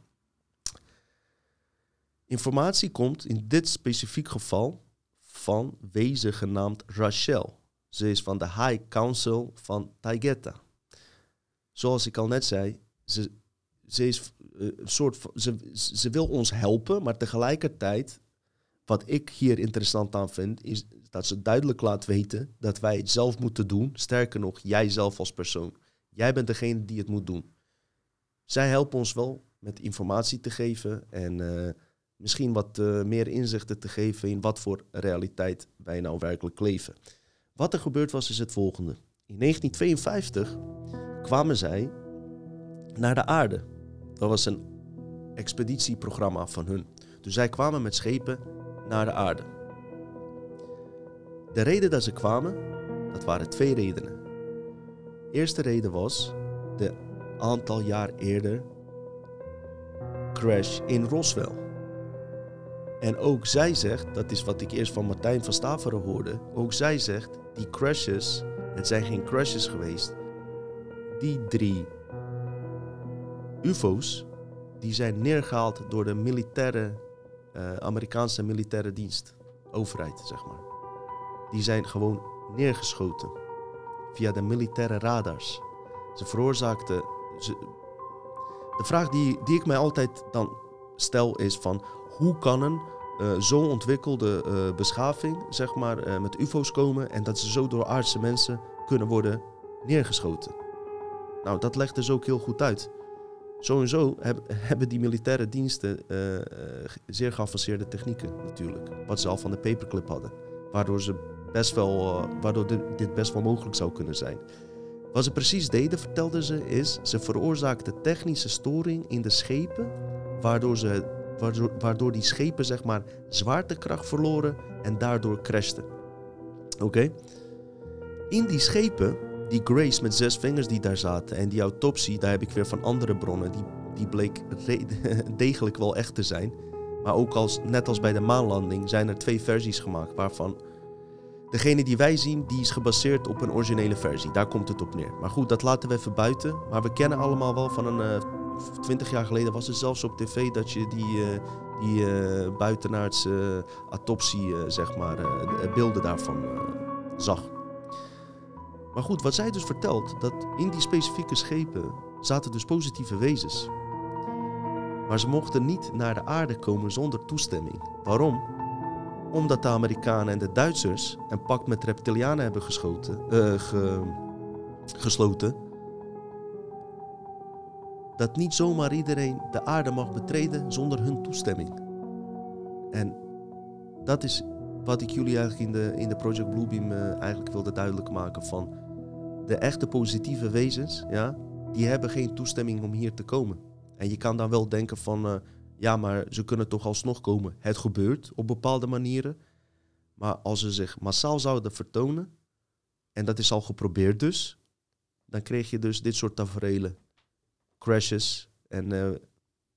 Informatie komt in dit specifiek geval van wezen genaamd Rachel. Ze is van de High Council van Taigeta. Zoals ik al net zei, ze, ze is eh, een soort ze, ze wil ons helpen, maar tegelijkertijd, wat ik hier interessant aan vind, is dat ze duidelijk laat weten dat wij het zelf moeten doen. Sterker nog, jij zelf als persoon. Jij bent degene die het moet doen. Zij helpen ons wel met informatie te geven en uh, misschien wat uh, meer inzichten te geven in wat voor realiteit wij nou werkelijk leven. Wat er gebeurd was, is het volgende. In 1952 kwamen zij naar de aarde. Dat was een expeditieprogramma van hun. Dus zij kwamen met schepen naar de aarde. De reden dat ze kwamen, dat waren twee redenen. Eerste reden was de aantal jaar eerder crash in Roswell. En ook zij zegt, dat is wat ik eerst van Martijn van Staveren hoorde, ook zij zegt, die crashes, het zijn geen crashes geweest, die drie UFO's, die zijn neergehaald door de militaire, uh, Amerikaanse militaire dienst, overheid zeg maar. Die zijn gewoon neergeschoten via de militaire radars. Ze veroorzaakten. De vraag die, die ik mij altijd dan stel is van hoe kan een uh, zo ontwikkelde uh, beschaving, zeg maar, uh, met UFO's komen en dat ze zo door aardse mensen kunnen worden neergeschoten. Nou, dat legt dus ook heel goed uit. Zo en zo heb, hebben die militaire diensten zeer geavanceerde technieken natuurlijk, wat ze al van de paperclip hadden, waardoor ze best wel, waardoor dit best wel mogelijk zou kunnen zijn. Wat ze precies deden, vertelden ze, is ze veroorzaakten technische storing in de schepen, waardoor ze waardoor, waardoor die schepen zeg maar zwaartekracht verloren en daardoor crashten. Oké? In die schepen, die Grace met zes vingers die daar zaten en die autopsie, daar heb ik weer van andere bronnen, die, die bleek degelijk wel echt te zijn. Maar ook als, net als bij de maanlanding zijn er twee versies gemaakt waarvan Degene die wij zien, die is gebaseerd op een originele versie. Daar komt het op neer. Maar goed, dat laten we even buiten. Maar we kennen allemaal wel van een uh, 20 jaar geleden was het zelfs op tv dat je die, uh, die uh, buitenaardse autopsie, uh, zeg maar, beelden daarvan zag. Maar goed, wat zij dus vertelt, dat in die specifieke schepen zaten dus positieve wezens. Maar ze mochten niet naar de aarde komen zonder toestemming. Waarom? Omdat de Amerikanen en de Duitsers een pact met reptilianen hebben geschoten, eh, ge- gesloten. Dat niet zomaar iedereen de aarde mag betreden zonder hun toestemming. En dat is wat ik jullie eigenlijk in de, in de Project Bluebeam eh, eigenlijk wilde duidelijk maken van de echte positieve wezens, ja, die hebben geen toestemming om hier te komen. En je kan dan wel denken van, eh, ja, maar ze kunnen toch alsnog komen. Het gebeurt op bepaalde manieren. Maar als ze zich massaal zouden vertonen, en dat is al geprobeerd dus, dan kreeg je dus dit soort tafereelen. Crashes en eh,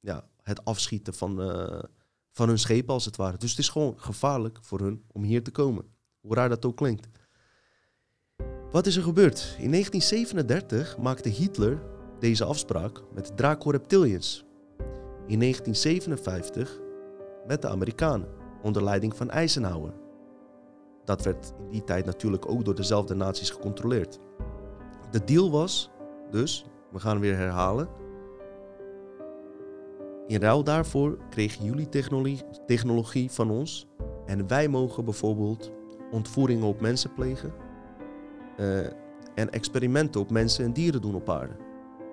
ja, het afschieten van, eh, van hun schepen als het ware. Dus het is gewoon gevaarlijk voor hun om hier te komen. Hoe raar dat ook klinkt. Wat is er gebeurd? In 1937 maakte Hitler deze afspraak met Draco Reptilians. In 1957 met de Amerikanen, onder leiding van Eisenhower. Dat werd in die tijd natuurlijk ook door dezelfde naties gecontroleerd. De deal was dus, we gaan weer herhalen. In ruil daarvoor kregen jullie technologie, technologie van ons. En wij mogen bijvoorbeeld ontvoeringen op mensen plegen. eh, en experimenten op mensen en dieren doen op aarde.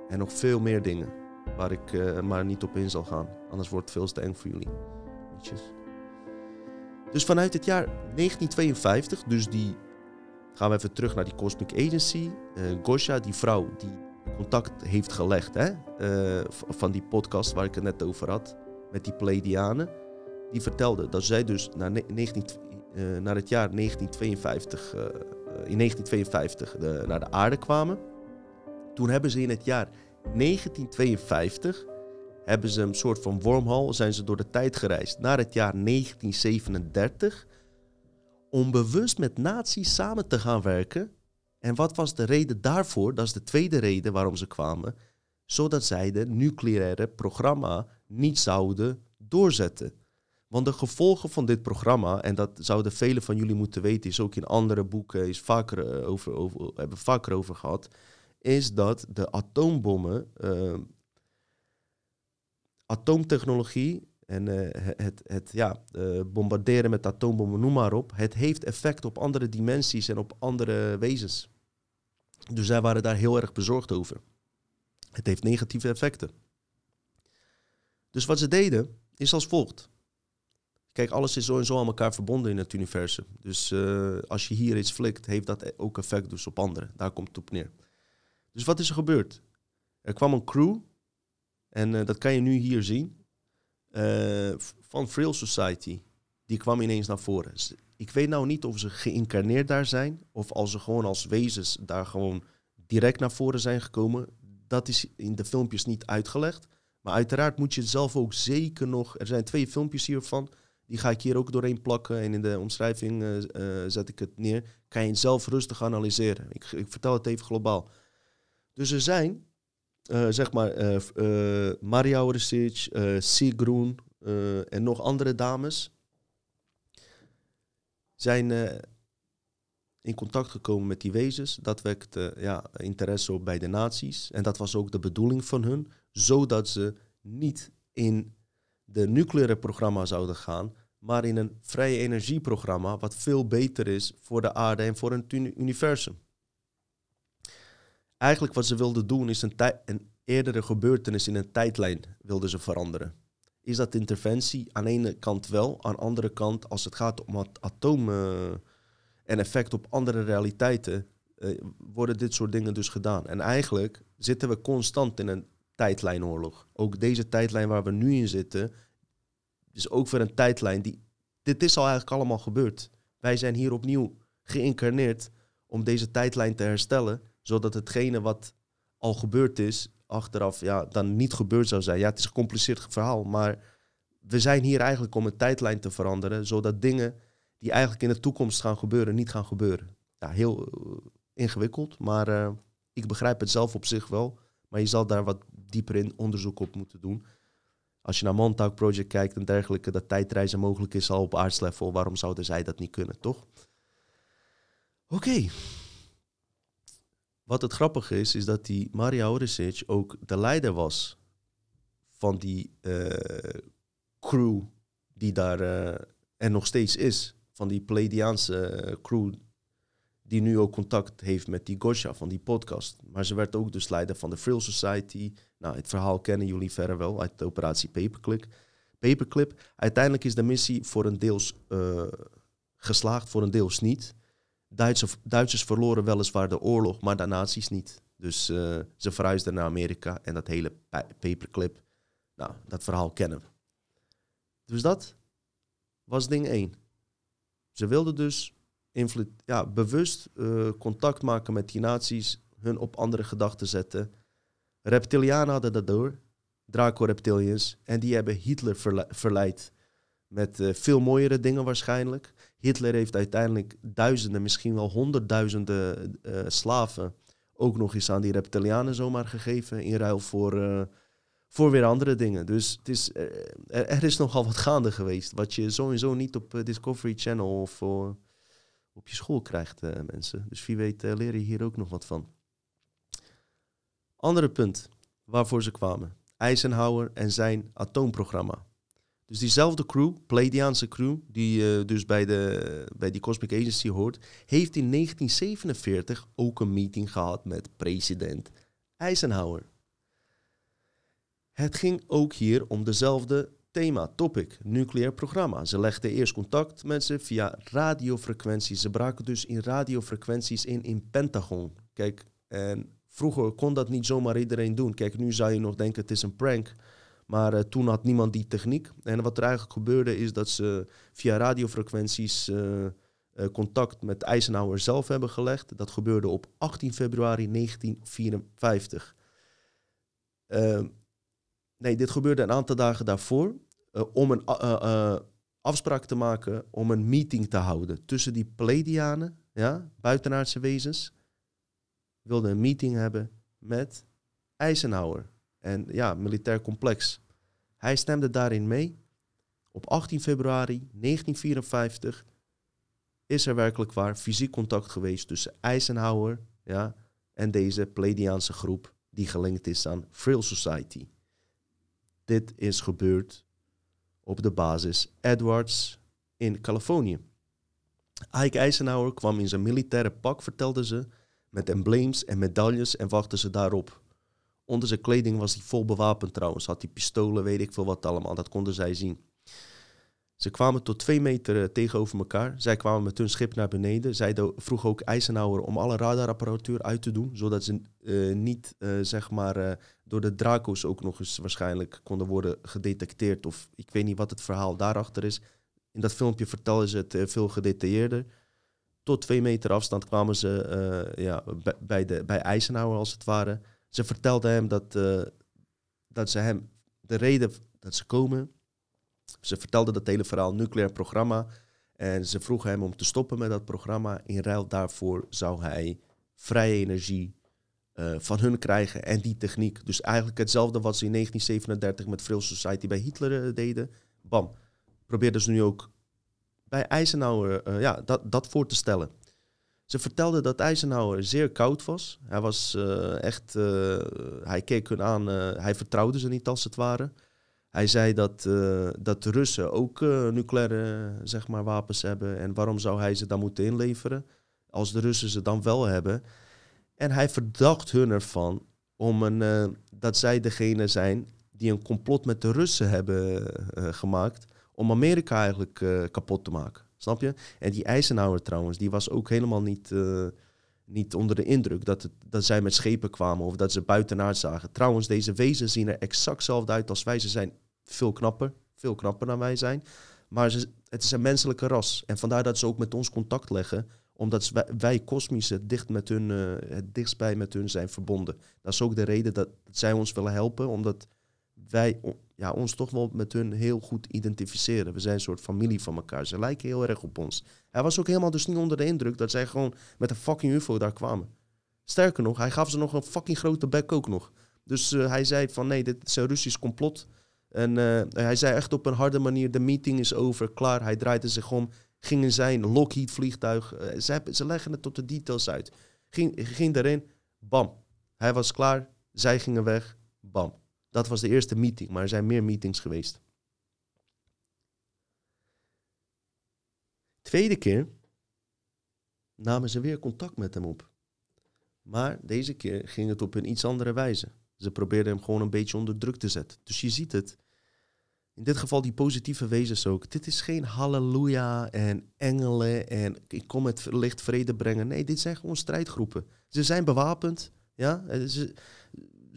En nog veel meer dingen. Waar ik eh, maar niet op in zal gaan. Anders wordt het veel te eng voor jullie. Dus vanuit het jaar 1952, dus die gaan we even terug naar die Cosmic Agency. Eh Gosha, die vrouw die contact heeft gelegd hè, eh, van die podcast waar ik het net over had, met die Pleiadianen. Die vertelde dat zij dus naar, ne- 19, eh, naar het jaar 1952, eh, eh, in 1952 de- naar de aarde kwamen. Toen hebben ze in het jaar 1952 hebben ze een soort van wormhole, zijn ze door de tijd gereisd naar het jaar 1937 om bewust met nazi's samen te gaan werken. En wat was de reden daarvoor? Dat is de tweede reden waarom ze kwamen. Zodat zij de nucleaire programma niet zouden doorzetten. Want de gevolgen van dit programma, en dat zouden velen van jullie moeten weten, is ook in andere boeken, is vaker eh, over, over, hebben vaker over gehad, is dat de atoombommen, eh, atoomtechnologie en eh, het, het, het ja, eh, bombarderen met atoombommen, noem maar op, het heeft effect op andere dimensies en op andere wezens. Dus zij waren daar heel erg bezorgd over. Het heeft negatieve effecten. Dus wat ze deden, is als volgt. Kijk, alles is zo en zo aan elkaar verbonden in het universum. Dus eh, als je hier iets flikt, heeft dat ook effect dus op anderen. Daar komt het op neer. Dus wat is er gebeurd? Er kwam een crew, en eh, dat kan je nu hier zien, eh, van Frail Society. Die kwam ineens naar voren. Ik weet nou niet of ze geïncarneerd daar zijn, of als ze gewoon als wezens daar gewoon direct naar voren zijn gekomen. Dat is in de filmpjes niet uitgelegd. Maar uiteraard moet je zelf ook zeker nog. Er zijn twee filmpjes hiervan. Die ga ik hier ook doorheen plakken. En in de omschrijving eh, zet ik het neer. Kan je zelf rustig analyseren. Ik, ik vertel het even globaal. Dus er zijn, eh, zeg maar, f- eh, Maria Orsic, Sigrun eh, en nog andere dames. Zijn in contact gekomen met die wezens. Dat wekte ja, interesse op bij de naties. En dat was ook de bedoeling van hun. Zodat ze niet in de nucleaire programma zouden gaan, maar in een vrije energieprogramma, wat veel beter is voor de aarde en voor het uni- universum. Eigenlijk wat ze wilden doen is een, een eerdere gebeurtenis in een tijdlijn wilden ze veranderen. Is dat interventie? Aan de ene kant wel, aan de andere kant als het gaat om at- atomen en effect op andere realiteiten, eh, worden dit soort dingen dus gedaan. En eigenlijk zitten we constant in een tijdlijnoorlog. Ook deze tijdlijn waar we nu in zitten, is ook weer een tijdlijn die. Dit is al eigenlijk allemaal gebeurd. Wij zijn hier opnieuw geïncarneerd om deze tijdlijn te herstellen, zodat hetgene wat al gebeurd is, achteraf ja, dan niet gebeurd zou zijn. Ja, het is een gecompliceerd verhaal, maar we zijn hier eigenlijk om een tijdlijn te veranderen, zodat dingen die eigenlijk in de toekomst gaan gebeuren, niet gaan gebeuren. Ja, heel eh, ingewikkeld, maar eh, ik begrijp het zelf op zich wel. Maar je zal daar wat dieper in onderzoek op moeten doen. Als je naar Montauk Project kijkt en dergelijke, dat tijdreizen mogelijk is al op aardslevel, waarom zouden zij dat niet kunnen, toch? Oké. Wat het grappige is, is dat die Maria Oresic ook de leider was van die eh, crew die daar uh, er nog steeds is. Van die Pleiadiaanse eh, crew die nu ook contact heeft met die Gosha van die podcast. Maar ze werd ook dus leider van de Frill Society. Nou, het verhaal kennen jullie verder wel uit de operatie Paperclip. Paperclip. Uiteindelijk is de missie voor een deels geslaagd, voor een deels niet. Duitsers, Duitsers verloren weliswaar de oorlog, maar de nazi's niet. Dus uh, ze verhuisden naar Amerika en dat hele paperclip, nou, dat verhaal kennen we. Dus dat was ding 1. Ze wilden dus ja, bewust uh, contact maken met die nazi's, hun op andere gedachten zetten. Reptilianen hadden dat door, Draco-reptilians, en die hebben Hitler verleid met uh, veel mooiere dingen waarschijnlijk. Hitler heeft uiteindelijk duizenden, misschien wel honderdduizenden uh, slaven ook nog eens aan die reptilianen zomaar gegeven in ruil voor, uh, voor weer andere dingen. Dus het is, er, er, is nogal wat gaande geweest, wat je sowieso niet op Discovery Channel of op je school krijgt, mensen. Dus wie weet leer je hier ook nog wat van. Andere punt waarvoor ze kwamen. Eisenhower en zijn atoomprogramma. Dus diezelfde crew, Pleiadiaanse crew, die uh, dus bij, de, bij die Cosmic Agency hoort, heeft in 1947 ook een meeting gehad met president Eisenhower. Het ging ook hier om dezelfde thema, topic, nucleair programma. Ze legden eerst contact met ze via radiofrequenties. Ze braken dus in radiofrequenties in in Pentagon. Kijk, en vroeger kon dat niet zomaar iedereen doen. Kijk, nu zou je nog denken het is een prank. Maar uh, toen had niemand die techniek. En wat er eigenlijk gebeurde is dat ze via radiofrequenties uh, uh, contact met Eisenhower zelf hebben gelegd. Dat gebeurde op 18 februari 1954. Ehm, nee, dit gebeurde een aantal dagen daarvoor. om een afspraak te maken om een meeting te houden tussen die Pleiadianen, ja, buitenaardse wezens. Wilden een meeting hebben met Eisenhower. En ja, militair complex. Hij stemde daarin mee. Op 18 februari 1954 is er werkelijk waar fysiek contact geweest tussen Eisenhower ja, en deze Pleiadiaanse groep die gelinkt is aan Frill Society. Dit is gebeurd op de basis Edwards in Californië. Ike Eisenhower kwam in zijn militaire pak, vertelde ze, met embleems en medailles en wachtte ze daarop. Onder zijn kleding was hij vol bewapend trouwens. Had hij pistolen, weet ik veel wat allemaal. Dat konden zij zien. Ze kwamen tot twee meter eh, tegenover elkaar. Zij kwamen met hun schip naar beneden. Zij vroeg ook Eisenhower om alle radarapparatuur uit te doen. Zodat ze uh, niet, uh, zeg maar, door de Draco's ook nog eens waarschijnlijk konden worden gedetecteerd. Of ik weet niet wat het verhaal daarachter is. In dat filmpje vertellen ze het veel gedetailleerder. Tot twee meter afstand kwamen ze ja, bij, de, bij Eisenhower als het ware. Ze vertelde hem dat, uh, dat ze hem de reden dat ze komen. Ze vertelde dat hele verhaal nucleair programma. En ze vroegen hem om te stoppen met dat programma. In ruil daarvoor zou hij vrije energie uh, van hun krijgen en die techniek. Dus eigenlijk hetzelfde wat ze in 1937 met Frill Society bij Hitler uh, deden. Bam. Probeerden ze nu ook bij Eisenhower ja, dat, dat voor te stellen. Ze vertelde dat Eisenhower zeer koud was. Hij was uh, echt, uh, hij keek hun aan, uh, hij vertrouwde ze niet als het ware. Hij zei dat, dat de Russen ook nucleaire zeg maar, wapens hebben. En waarom zou hij ze dan moeten inleveren als de Russen ze dan wel hebben? En hij verdacht hun ervan om een, dat zij degene zijn die een complot met de Russen hebben gemaakt om Amerika eigenlijk kapot te maken. Snap je? En die Eisenhower trouwens, die was ook helemaal niet, uh, niet onder de indruk dat, het, dat zij met schepen kwamen of dat ze buitenaard zagen. Trouwens, deze wezens zien er exact hetzelfde uit als wij. Ze zijn veel knapper, veel knapper dan wij zijn. Maar ze, het is een menselijke ras. En vandaar dat ze ook met ons contact leggen omdat wij, wij kosmische dicht met hun, uh, het dichtstbij met hun zijn verbonden. Dat is ook de reden dat zij ons willen helpen, omdat wij ja, ons toch wel met hun heel goed identificeren. We zijn een soort familie van elkaar. Ze lijken heel erg op ons. Hij was ook helemaal dus niet onder de indruk dat zij gewoon met een fucking UFO daar kwamen. Sterker nog, hij gaf ze nog een fucking grote bek ook nog. Dus uh, hij zei van nee, dit is een Russisch complot. En uh, hij zei echt op een harde manier, de meeting is over, klaar. Hij draaide zich om, ging in zijn Lockheed vliegtuig. Uh, ze, ze leggen het tot de details uit. Ging, ging erin, Bam. Hij was klaar, zij gingen weg, bam. Dat was de eerste meeting, maar er zijn meer meetings geweest. Tweede keer namen ze weer contact met hem op. Maar deze keer ging het op een iets andere wijze. Ze probeerden hem gewoon een beetje onder druk te zetten. Dus je ziet het. In dit geval die positieve wezens ook. Dit is geen halleluja en engelen en ik kom het licht vrede brengen. Nee, dit zijn gewoon strijdgroepen. Ze zijn bewapend. Ja? Ze,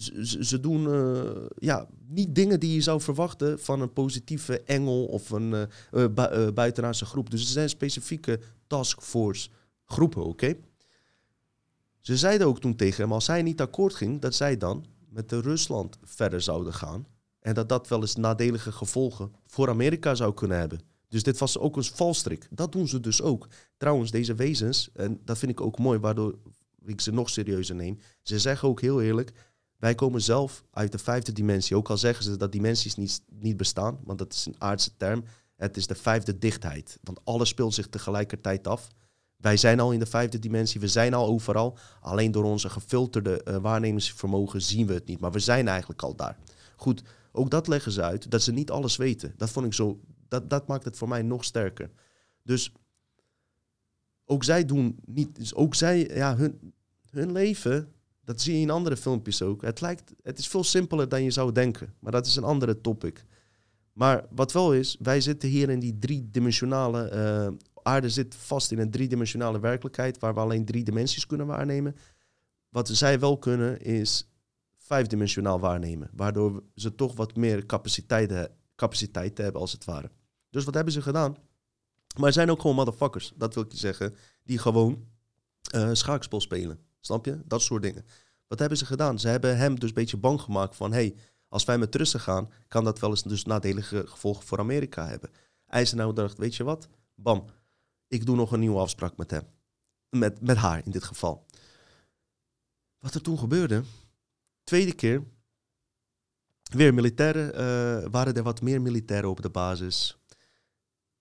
ze, ze doen uh, ja, niet dingen die je zou verwachten van een positieve engel of een uh, bu buitenaardse groep. Dus het zijn specifieke taskforce groepen, oké? Ze zeiden ook toen tegen hem, als hij niet akkoord ging, dat zij dan met de Rusland verder zouden gaan. En dat dat wel eens nadelige gevolgen voor Amerika zou kunnen hebben. Dus dit was ook een valstrik. Dat doen ze dus ook. Trouwens, deze wezens, en dat vind ik ook mooi, waardoor ik ze nog serieuzer neem. Ze zeggen ook heel eerlijk, wij komen zelf uit de vijfde dimensie. Ook al zeggen ze dat dimensies niet, niet bestaan, want dat is een aardse term. Het is de vijfde dichtheid. Want alles speelt zich tegelijkertijd af. Wij zijn al in de vijfde dimensie, we zijn al overal. Alleen door onze gefilterde uh, waarnemingsvermogen zien we het niet. Maar we zijn eigenlijk al daar. Goed, ook dat leggen ze uit, dat ze niet alles weten. Dat vond ik zo, dat, dat maakt het voor mij nog sterker. Dus ook zij doen niet, dus ook zij, ja, hun, hun leven, dat zie je in andere filmpjes ook. Het, lijkt, het is veel simpeler dan je zou denken, maar dat is een andere topic. Maar wat wel is, wij zitten hier in die driedimensionale, uh, aarde zit vast in een driedimensionale werkelijkheid waar we alleen drie dimensies kunnen waarnemen. Wat zij wel kunnen is vijfdimensionaal waarnemen. Waardoor ze toch wat meer capaciteit, capaciteit hebben, als het ware. Dus wat hebben ze gedaan? Maar er zijn ook gewoon motherfuckers, dat wil ik je zeggen, die gewoon uh, schaakspel spelen. Snap je? Dat soort dingen. Wat hebben ze gedaan? Ze hebben hem dus een beetje bang gemaakt van... hey, als wij met Russen gaan, kan dat wel eens dus nadelige gevolgen voor Amerika hebben. Eisenhower dacht, weet je wat? Bam, ik doe nog een nieuwe afspraak met hem. Met, met haar in dit geval. Wat er toen gebeurde, Tweede keer, weer militairen, uh, waren er wat meer militairen op de basis.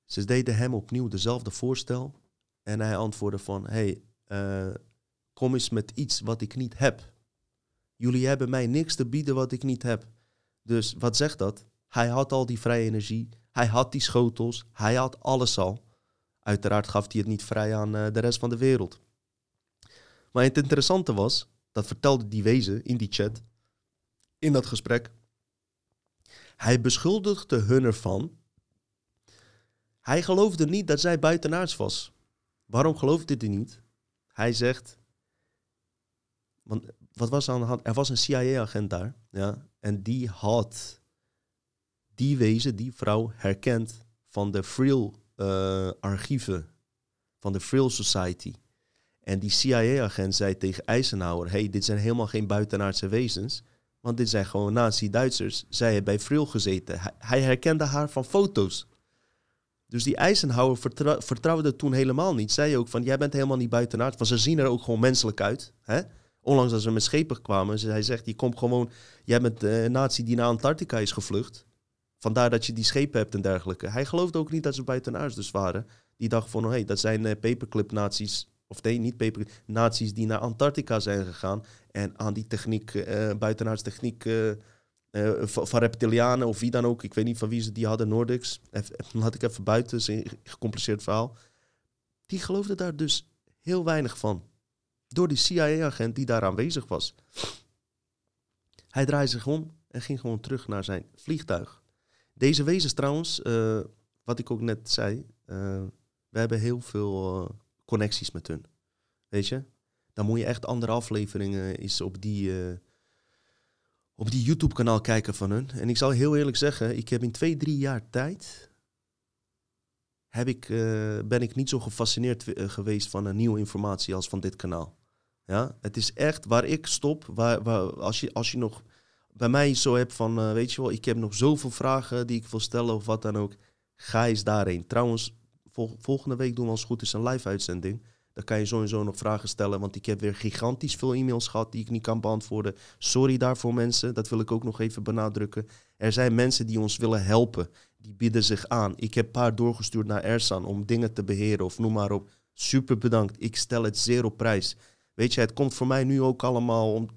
Ze deden hem opnieuw dezelfde voorstel. En hij antwoordde van, hey, uh, kom eens met iets wat ik niet heb. Jullie hebben mij niks te bieden wat ik niet heb. Dus wat zegt dat? Hij had al die vrije energie, hij had die schotels, hij had alles al. Uiteraard gaf hij het niet vrij aan uh, de rest van de wereld. Maar het interessante was, dat vertelde die wezen in die chat, in dat gesprek. Hij beschuldigde hun ervan. Hij geloofde niet dat zij buitenaards was. Waarom geloofde hij niet? Hij zegt, want wat was aan de hand? Er was een CIA-agent daar, ja, en die had die wezen, die vrouw, herkend van de Frill-archieven, uh, van de Frill Society. En die CIA-agent zei tegen Eisenhower: hey, dit zijn helemaal geen buitenaardse wezens. Want dit zijn gewoon nazi-Duitsers. Zij heeft bij Frill gezeten. Hij, herkende haar van foto's. Dus die Eisenhower vertrouwde toen helemaal niet. Zei ook van, jij bent helemaal niet buitenaard. Want ze zien er ook gewoon menselijk uit. Hè? Onlangs als ze met schepen kwamen. Hij zegt, je komt gewoon... Jij bent een nazi die naar Antarctica is gevlucht. Vandaar dat je die schepen hebt en dergelijke. Hij geloofde ook niet dat ze buitenaards dus waren. Die dacht van, hé, hey, dat zijn uh, paperclip-nazi's of nee, niet paper, naties die naar Antarctica zijn gegaan en aan die techniek, uh, buitenaards techniek uh, van reptilianen of wie dan ook, ik weet niet van wie ze die hadden, Nordics, had ik even buiten, is een gecompliceerd verhaal. Die geloofden daar dus heel weinig van. Door die CIA-agent die daar aanwezig was. Hij draaide zich om en ging gewoon terug naar zijn vliegtuig. Deze wezens trouwens, wat ik ook net zei, we hebben heel veel connecties met hun. Weet je? Dan moet je echt andere afleveringen is op die, op die YouTube-kanaal kijken van hun. En ik zal heel eerlijk zeggen, ik heb in twee, drie jaar tijd... Heb ik, ben ik niet zo gefascineerd geweest van nieuwe informatie als van dit kanaal. Ja, het is echt waar ik stop, waar, waar, als, je, als je nog bij mij zo hebt van, weet je wel, ik heb nog zoveel vragen die ik wil stellen of wat dan ook, ga eens daarheen. Trouwens, volgende week doen we als het goed is een live uitzending. Dan kan je sowieso nog vragen stellen, want ik heb weer gigantisch veel e-mails gehad die ik niet kan beantwoorden. Sorry daarvoor mensen, dat wil ik ook nog even benadrukken. Er zijn mensen die ons willen helpen, die bieden zich aan. Ik heb een paar doorgestuurd naar Ersan om dingen te beheren of noem maar op. Super bedankt, ik stel het zeer op prijs. Weet je, het komt voor mij nu ook allemaal om.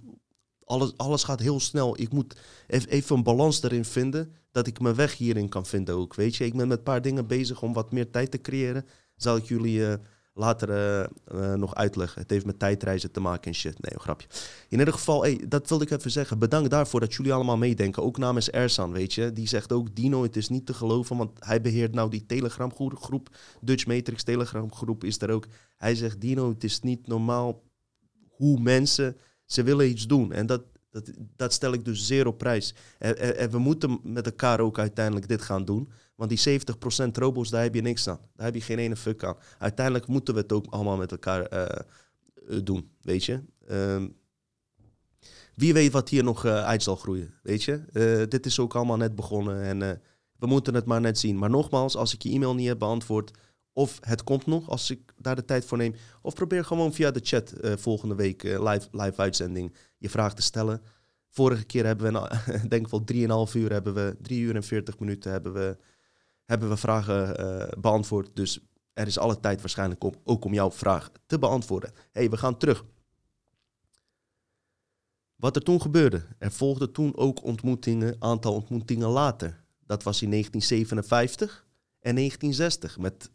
Alles, alles gaat heel snel. Ik moet ev- even een balans erin vinden. Dat ik mijn weg hierin kan vinden ook. Weet je, ik ben met een paar dingen bezig om wat meer tijd te creëren. Zal ik jullie eh, later eh, eh, nog uitleggen. Het heeft met tijdreizen te maken en shit. Nee, een grapje. In ieder geval, hey, dat wilde ik even zeggen. Bedankt daarvoor dat jullie allemaal meedenken. Ook namens Ersan, weet je. Die zegt ook, Dino, het is niet te geloven. Want hij beheert nou die Telegram groep. Dutch Matrix Telegram groep is er ook. Hij zegt, Dino, het is niet normaal hoe mensen, ze willen iets doen. En dat, dat, dat stel ik dus zeer op prijs. En, en- we moeten met elkaar ook uiteindelijk dit gaan doen. Want die 70% robots, daar heb je niks aan. Daar heb je geen ene fuck aan. Uiteindelijk moeten we het ook allemaal met elkaar eh, eh, doen, weet je. Ehm, wie weet wat hier nog eh, uit zal groeien, weet je. Dit is ook allemaal net begonnen en we moeten het maar net zien. Maar nogmaals, als ik je e-mail niet heb beantwoord... of het komt nog als ik daar de tijd voor neem... of probeer gewoon via de chat eh, volgende week eh, live, live uitzending je vraag te stellen. Vorige keer hebben we, een- denk ik wel 3,5 uur, hebben we 3 uur en 40 minuten hebben we, hebben we vragen eh, beantwoord. Dus er is alle tijd waarschijnlijk op, ook om jouw vraag te beantwoorden. hey, we gaan terug. Wat er toen gebeurde. Er volgden toen ook ontmoetingen, aantal ontmoetingen later. Dat was in 1957 en 1960 met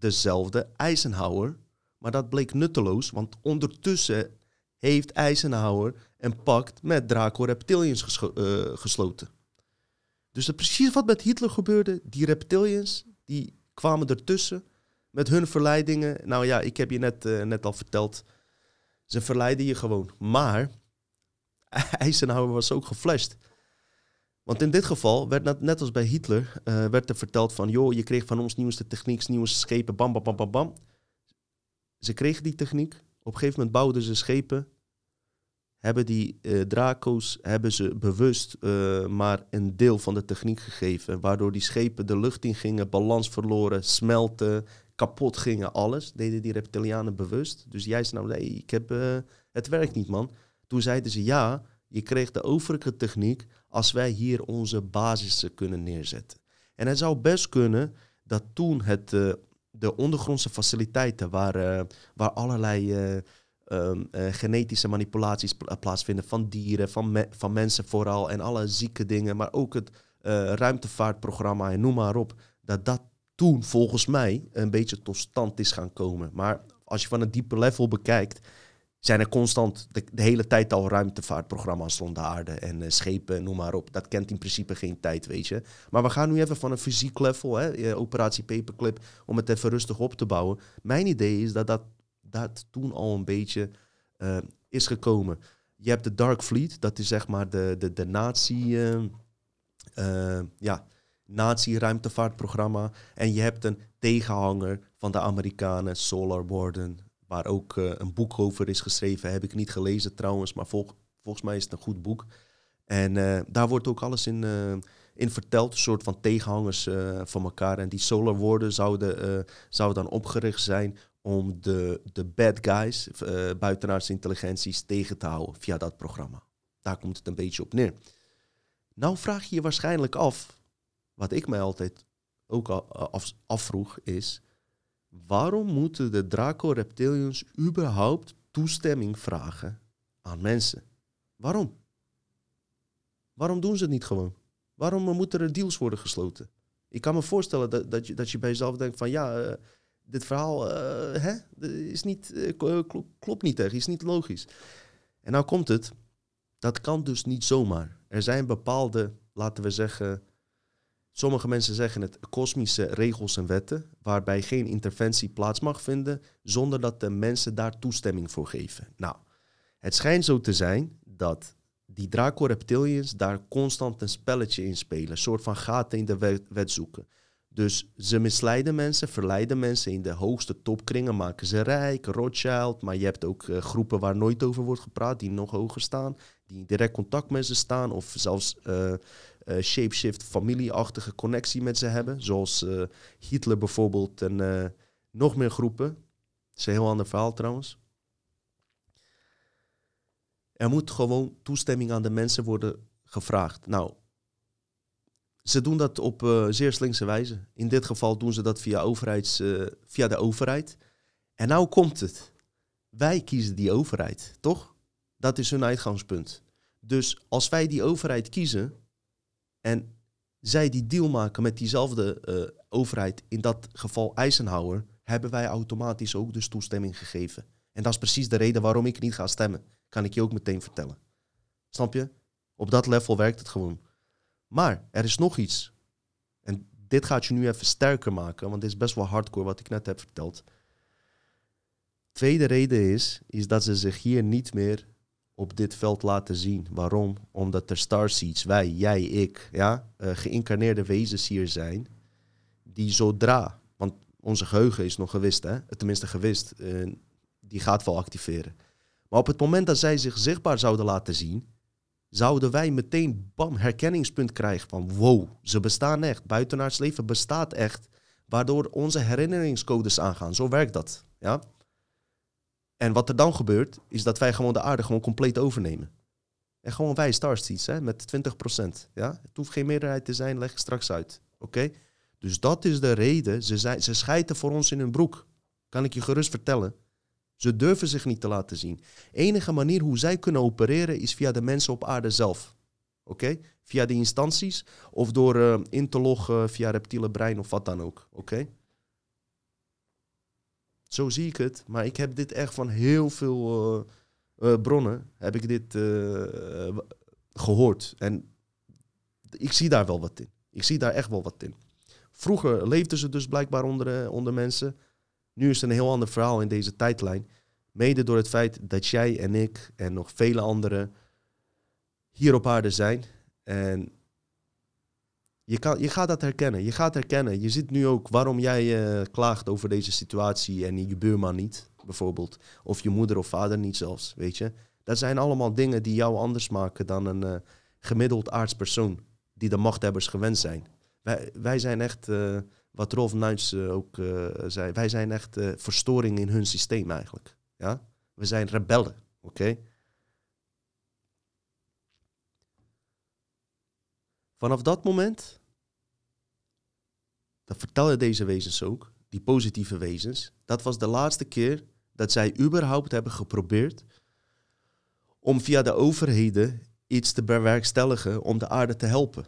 dezelfde Eisenhower. Maar dat bleek nutteloos, want ondertussen heeft Eisenhower een pact met Draco Reptilians eh, gesloten. Dus dat precies wat met Hitler gebeurde, die reptilians, die kwamen ertussen met hun verleidingen. Nou ja, ik heb je net, eh, net al verteld, ze verleiden je gewoon. Maar Eisenhower was ook geflasht. Want in dit geval werd net, als bij Hitler, eh, werd er verteld van, joh, je kreeg van ons nieuwste techniek, nieuwste schepen, bam, bam, bam, bam, bam. Ze kregen die techniek. Op een gegeven moment bouwden ze schepen. Hebben die eh, Draco's hebben ze bewust eh, maar een deel van de techniek gegeven. Waardoor die schepen de lucht in gingen, balans verloren, smelten, kapot gingen, alles. Deden die reptilianen bewust. Dus jij zei nou, nee, ik heb, het werkt niet, man. Toen zeiden ze, ja, je kreeg de overige techniek als wij hier onze basissen kunnen neerzetten. En het zou best kunnen dat toen het, eh, de ondergrondse faciliteiten waar, eh, waar allerlei eh, ehm, eh, genetische manipulaties pla- plaatsvinden van dieren, van, van mensen vooral en alle zieke dingen, maar ook het ruimtevaartprogramma en noem maar op, dat dat toen volgens mij een beetje tot stand is gaan komen. Maar als je van een dieper level bekijkt, zijn er constant de, hele tijd al ruimtevaartprogramma's rond de aarde en eh, schepen, noem maar op. Dat kent in principe geen tijd, weet je. Maar we gaan nu even van een fysiek level, hè, eh, operatie Paperclip, om het even rustig op te bouwen. Mijn idee is dat dat, dat toen al een beetje eh, is gekomen. Je hebt de Dark Fleet, dat is zeg maar de, de, de nazi, ja, nazi-ruimtevaartprogramma. En je hebt een tegenhanger van de Amerikanen, Solar Warden, waar ook eh, een boek over is geschreven. Heb ik niet gelezen trouwens, maar volg- volgens mij is het een goed boek. En eh, daar wordt ook alles in, eh, in verteld, een soort van tegenhangers van elkaar. En die Solar Warden zouden, zouden dan opgericht zijn om de, de bad guys, buitenaardse intelligenties, tegen te houden via dat programma. Daar komt het een beetje op neer. Nou vraag je je waarschijnlijk af, wat ik mij altijd ook al af, afvroeg, is waarom moeten de Draco Reptilians überhaupt toestemming vragen aan mensen? Waarom? Waarom doen ze het niet gewoon? Waarom eh, moeten er deals worden gesloten? Ik kan me voorstellen dat, dat, je, dat je bij jezelf denkt van ja, eh, dit verhaal eh, hè, is niet, kl- kl- klopt niet echt, is niet logisch. En nou komt het, dat kan dus niet zomaar. Er zijn bepaalde, laten we zeggen, sommige mensen zeggen het, kosmische regels en wetten, waarbij geen interventie plaats mag vinden zonder dat de mensen daar toestemming voor geven. Nou, het schijnt zo te zijn dat die Draco Reptilians daar constant een spelletje in spelen. Een soort van gaten in de wet, zoeken. Dus ze misleiden mensen, verleiden mensen in de hoogste topkringen, maken ze rijk, Rothschild. Maar je hebt ook eh, groepen waar nooit over wordt gepraat, die nog hoger staan, die in direct contact met ze staan, of zelfs eh, eh, shapeshift familieachtige connectie met ze hebben. Zoals eh, Hitler bijvoorbeeld en eh, nog meer groepen. Dat is een heel ander verhaal trouwens. Er moet gewoon toestemming aan de mensen worden gevraagd. Nou, ze doen dat op zeer slinkse wijze. In dit geval doen ze dat via, overheids, via de overheid. En nou komt het. Wij kiezen die overheid, toch? Dat is hun uitgangspunt. Dus als wij die overheid kiezen en zij die deal maken met diezelfde uh, overheid, in dat geval Eisenhower, hebben wij automatisch ook dus toestemming gegeven. En dat is precies de reden waarom ik niet ga stemmen. Kan ik je ook meteen vertellen. Snap je? Op dat level werkt het gewoon. Maar er is nog iets. En dit gaat je nu even sterker maken, want dit is best wel hardcore wat ik net heb verteld. Tweede reden is, is dat ze zich hier niet meer op dit veld laten zien. Waarom? Omdat er starseeds, wij, jij, ik, ja, uh, geïncarneerde wezens hier zijn, die zodra, want onze geheugen is nog gewist, hè? tenminste gewist, uh, die gaat wel activeren. Maar op het moment dat zij zich zichtbaar zouden laten zien, zouden wij meteen bam, herkenningspunt krijgen van wow, ze bestaan echt. Buitenaards leven bestaat echt. Waardoor onze herinneringscodes aangaan. Zo werkt dat. Ja? En wat er dan gebeurt, is dat wij gewoon de aarde gewoon compleet overnemen. En gewoon wij Starseeds, hè, met 20%. Ja? Het hoeft geen meerderheid te zijn, leg ik straks uit. Oké? Dus dat is de reden. Ze, zijn, ze schijten voor ons in hun broek. Kan ik je gerust vertellen. Ze durven zich niet te laten zien. Enige manier hoe zij kunnen opereren is via de mensen op aarde zelf. Oké? Via de instanties of door uh, in te loggen via reptiele brein of wat dan ook. Oké? Zo zie ik het. Maar ik heb dit echt van heel veel uh, uh, bronnen heb ik dit gehoord. En ik zie daar wel wat in. Ik zie daar echt wel wat in. Vroeger leefden ze dus blijkbaar onder, onder mensen. Nu is het een heel ander verhaal in deze tijdlijn. Mede door het feit dat jij en ik en nog vele anderen hier op aarde zijn. En je, kan, je gaat dat herkennen. Je gaat herkennen. Je ziet nu ook waarom jij uh, klaagt over deze situatie en je buurman niet, bijvoorbeeld. Of je moeder of vader niet zelfs, weet je. Dat zijn allemaal dingen die jou anders maken dan een uh, gemiddeld aardspersoon. Die de machthebbers gewend zijn. Wij, wij zijn echt... Uh, wat Rolf Nuits ook zei, wij zijn echt verstoring in hun systeem eigenlijk. Ja? We zijn rebellen, oké? Vanaf dat moment, dat vertellen deze wezens ook, die positieve wezens, dat was de laatste keer dat zij überhaupt hebben geprobeerd om via de overheden iets te bewerkstelligen om de aarde te helpen.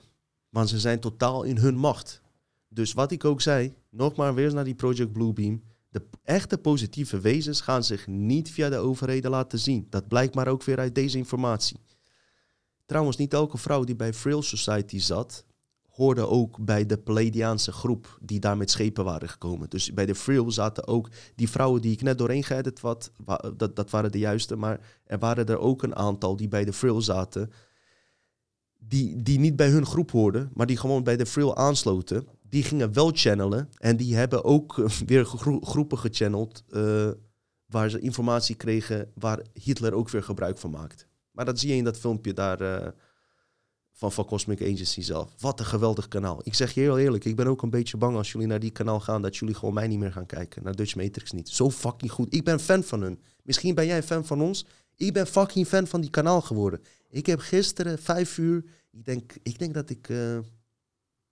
Want ze zijn totaal in hun macht. Dus wat ik ook zei, nog maar weer naar die Project Bluebeam. De echte positieve wezens gaan zich niet via de overheden laten zien. Dat blijkt maar ook weer uit deze informatie. Trouwens, niet elke vrouw die bij Frail Society zat, hoorde ook bij de Palladiaanse groep die daar met schepen waren gekomen. Dus bij de Frail zaten ook die vrouwen die ik net doorheen geëdit had, dat, dat waren de juiste, maar er waren er ook een aantal die bij de Frail zaten, die, die niet bij hun groep hoorden, maar die gewoon bij de Frail aansloten die gingen wel channelen. En die hebben ook eh, weer groepen gechanneld. Uh, waar ze informatie kregen waar Hitler ook weer gebruik van maakt. Maar dat zie je in dat filmpje daar uh, van, Cosmic Agency zelf. Wat een geweldig kanaal. Ik zeg je heel eerlijk, ik ben ook een beetje bang als jullie naar die kanaal gaan... dat jullie gewoon mij niet meer gaan kijken. Naar Dutch Matrix niet. Zo fucking goed. Ik ben fan van hun. Misschien ben jij fan van ons. Ik ben fucking fan van die kanaal geworden. Ik heb gisteren vijf uur... Ik denk, ik denk dat ik...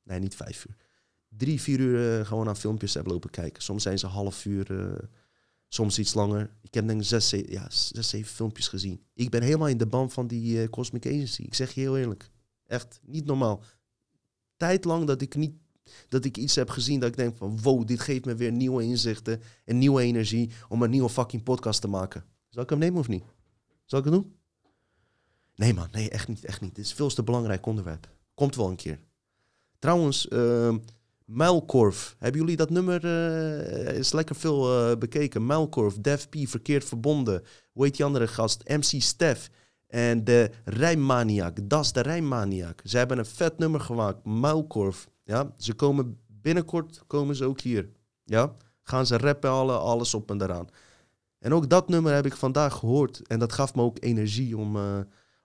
nee, niet vijf uur drie, vier uur uh, gewoon aan filmpjes heb lopen kijken. Soms zijn ze half uur, uh, soms iets langer. Ik heb denk ik zes, ja, zes, zeven filmpjes gezien. Ik ben helemaal in de band van die Cosmic Agency. Ik zeg je heel eerlijk. Echt, niet normaal. Tijd lang dat ik niet dat ik iets heb gezien dat ik denk van wow, dit geeft me weer nieuwe inzichten en nieuwe energie om een nieuwe fucking podcast te maken. Zal ik hem nemen of niet? Zal ik het doen? Nee man, nee, echt niet, echt niet. Dit is veel te belangrijk onderwerp. Komt wel een keer. Trouwens, uh. Hebben jullie dat nummer? Uh, is lekker veel uh, bekeken. Muilkorf, Def P, Verkeerd Verbonden. Hoe heet die andere gast? MC Stef. En de Rijmmaniak. Das de Rijmmaniak. Ze hebben een vet nummer gemaakt. Muilkorf. Ja, ze komen binnenkort komen ze ook hier. Ja, gaan ze rappen alle, alles op en eraan. En ook dat nummer heb ik vandaag gehoord. En dat gaf me ook energie om... Uh,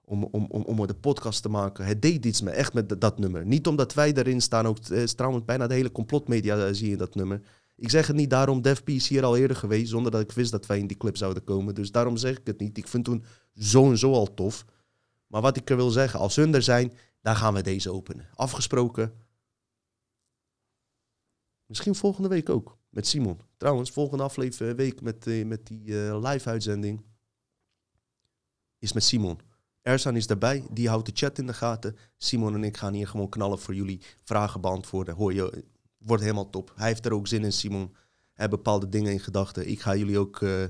om, om, om, om de podcast te maken. Het deed iets me echt met dat nummer. Niet omdat wij erin staan, ook is trouwens bijna de hele complotmedia uh, zie je dat nummer. Ik zeg het niet daarom, Def P is hier al eerder geweest, zonder dat ik wist dat wij in die clip zouden komen. Dus daarom zeg ik het niet. Ik vind toen zo en zo al tof. Maar wat ik wil zeggen, als hun er zijn, dan gaan we deze openen. Afgesproken. Misschien volgende week ook. met Simon. Trouwens, volgende aflevering week met, eh, met die eh, live-uitzending is met Simon. Ersan is daarbij, die houdt de chat in de gaten. Simon en ik gaan hier gewoon knallen voor jullie, vragen beantwoorden. Hoor je, wordt helemaal top. Hij heeft er ook zin in, Simon. Hij bepaalde dingen in gedachten. Ik ga jullie ook eh,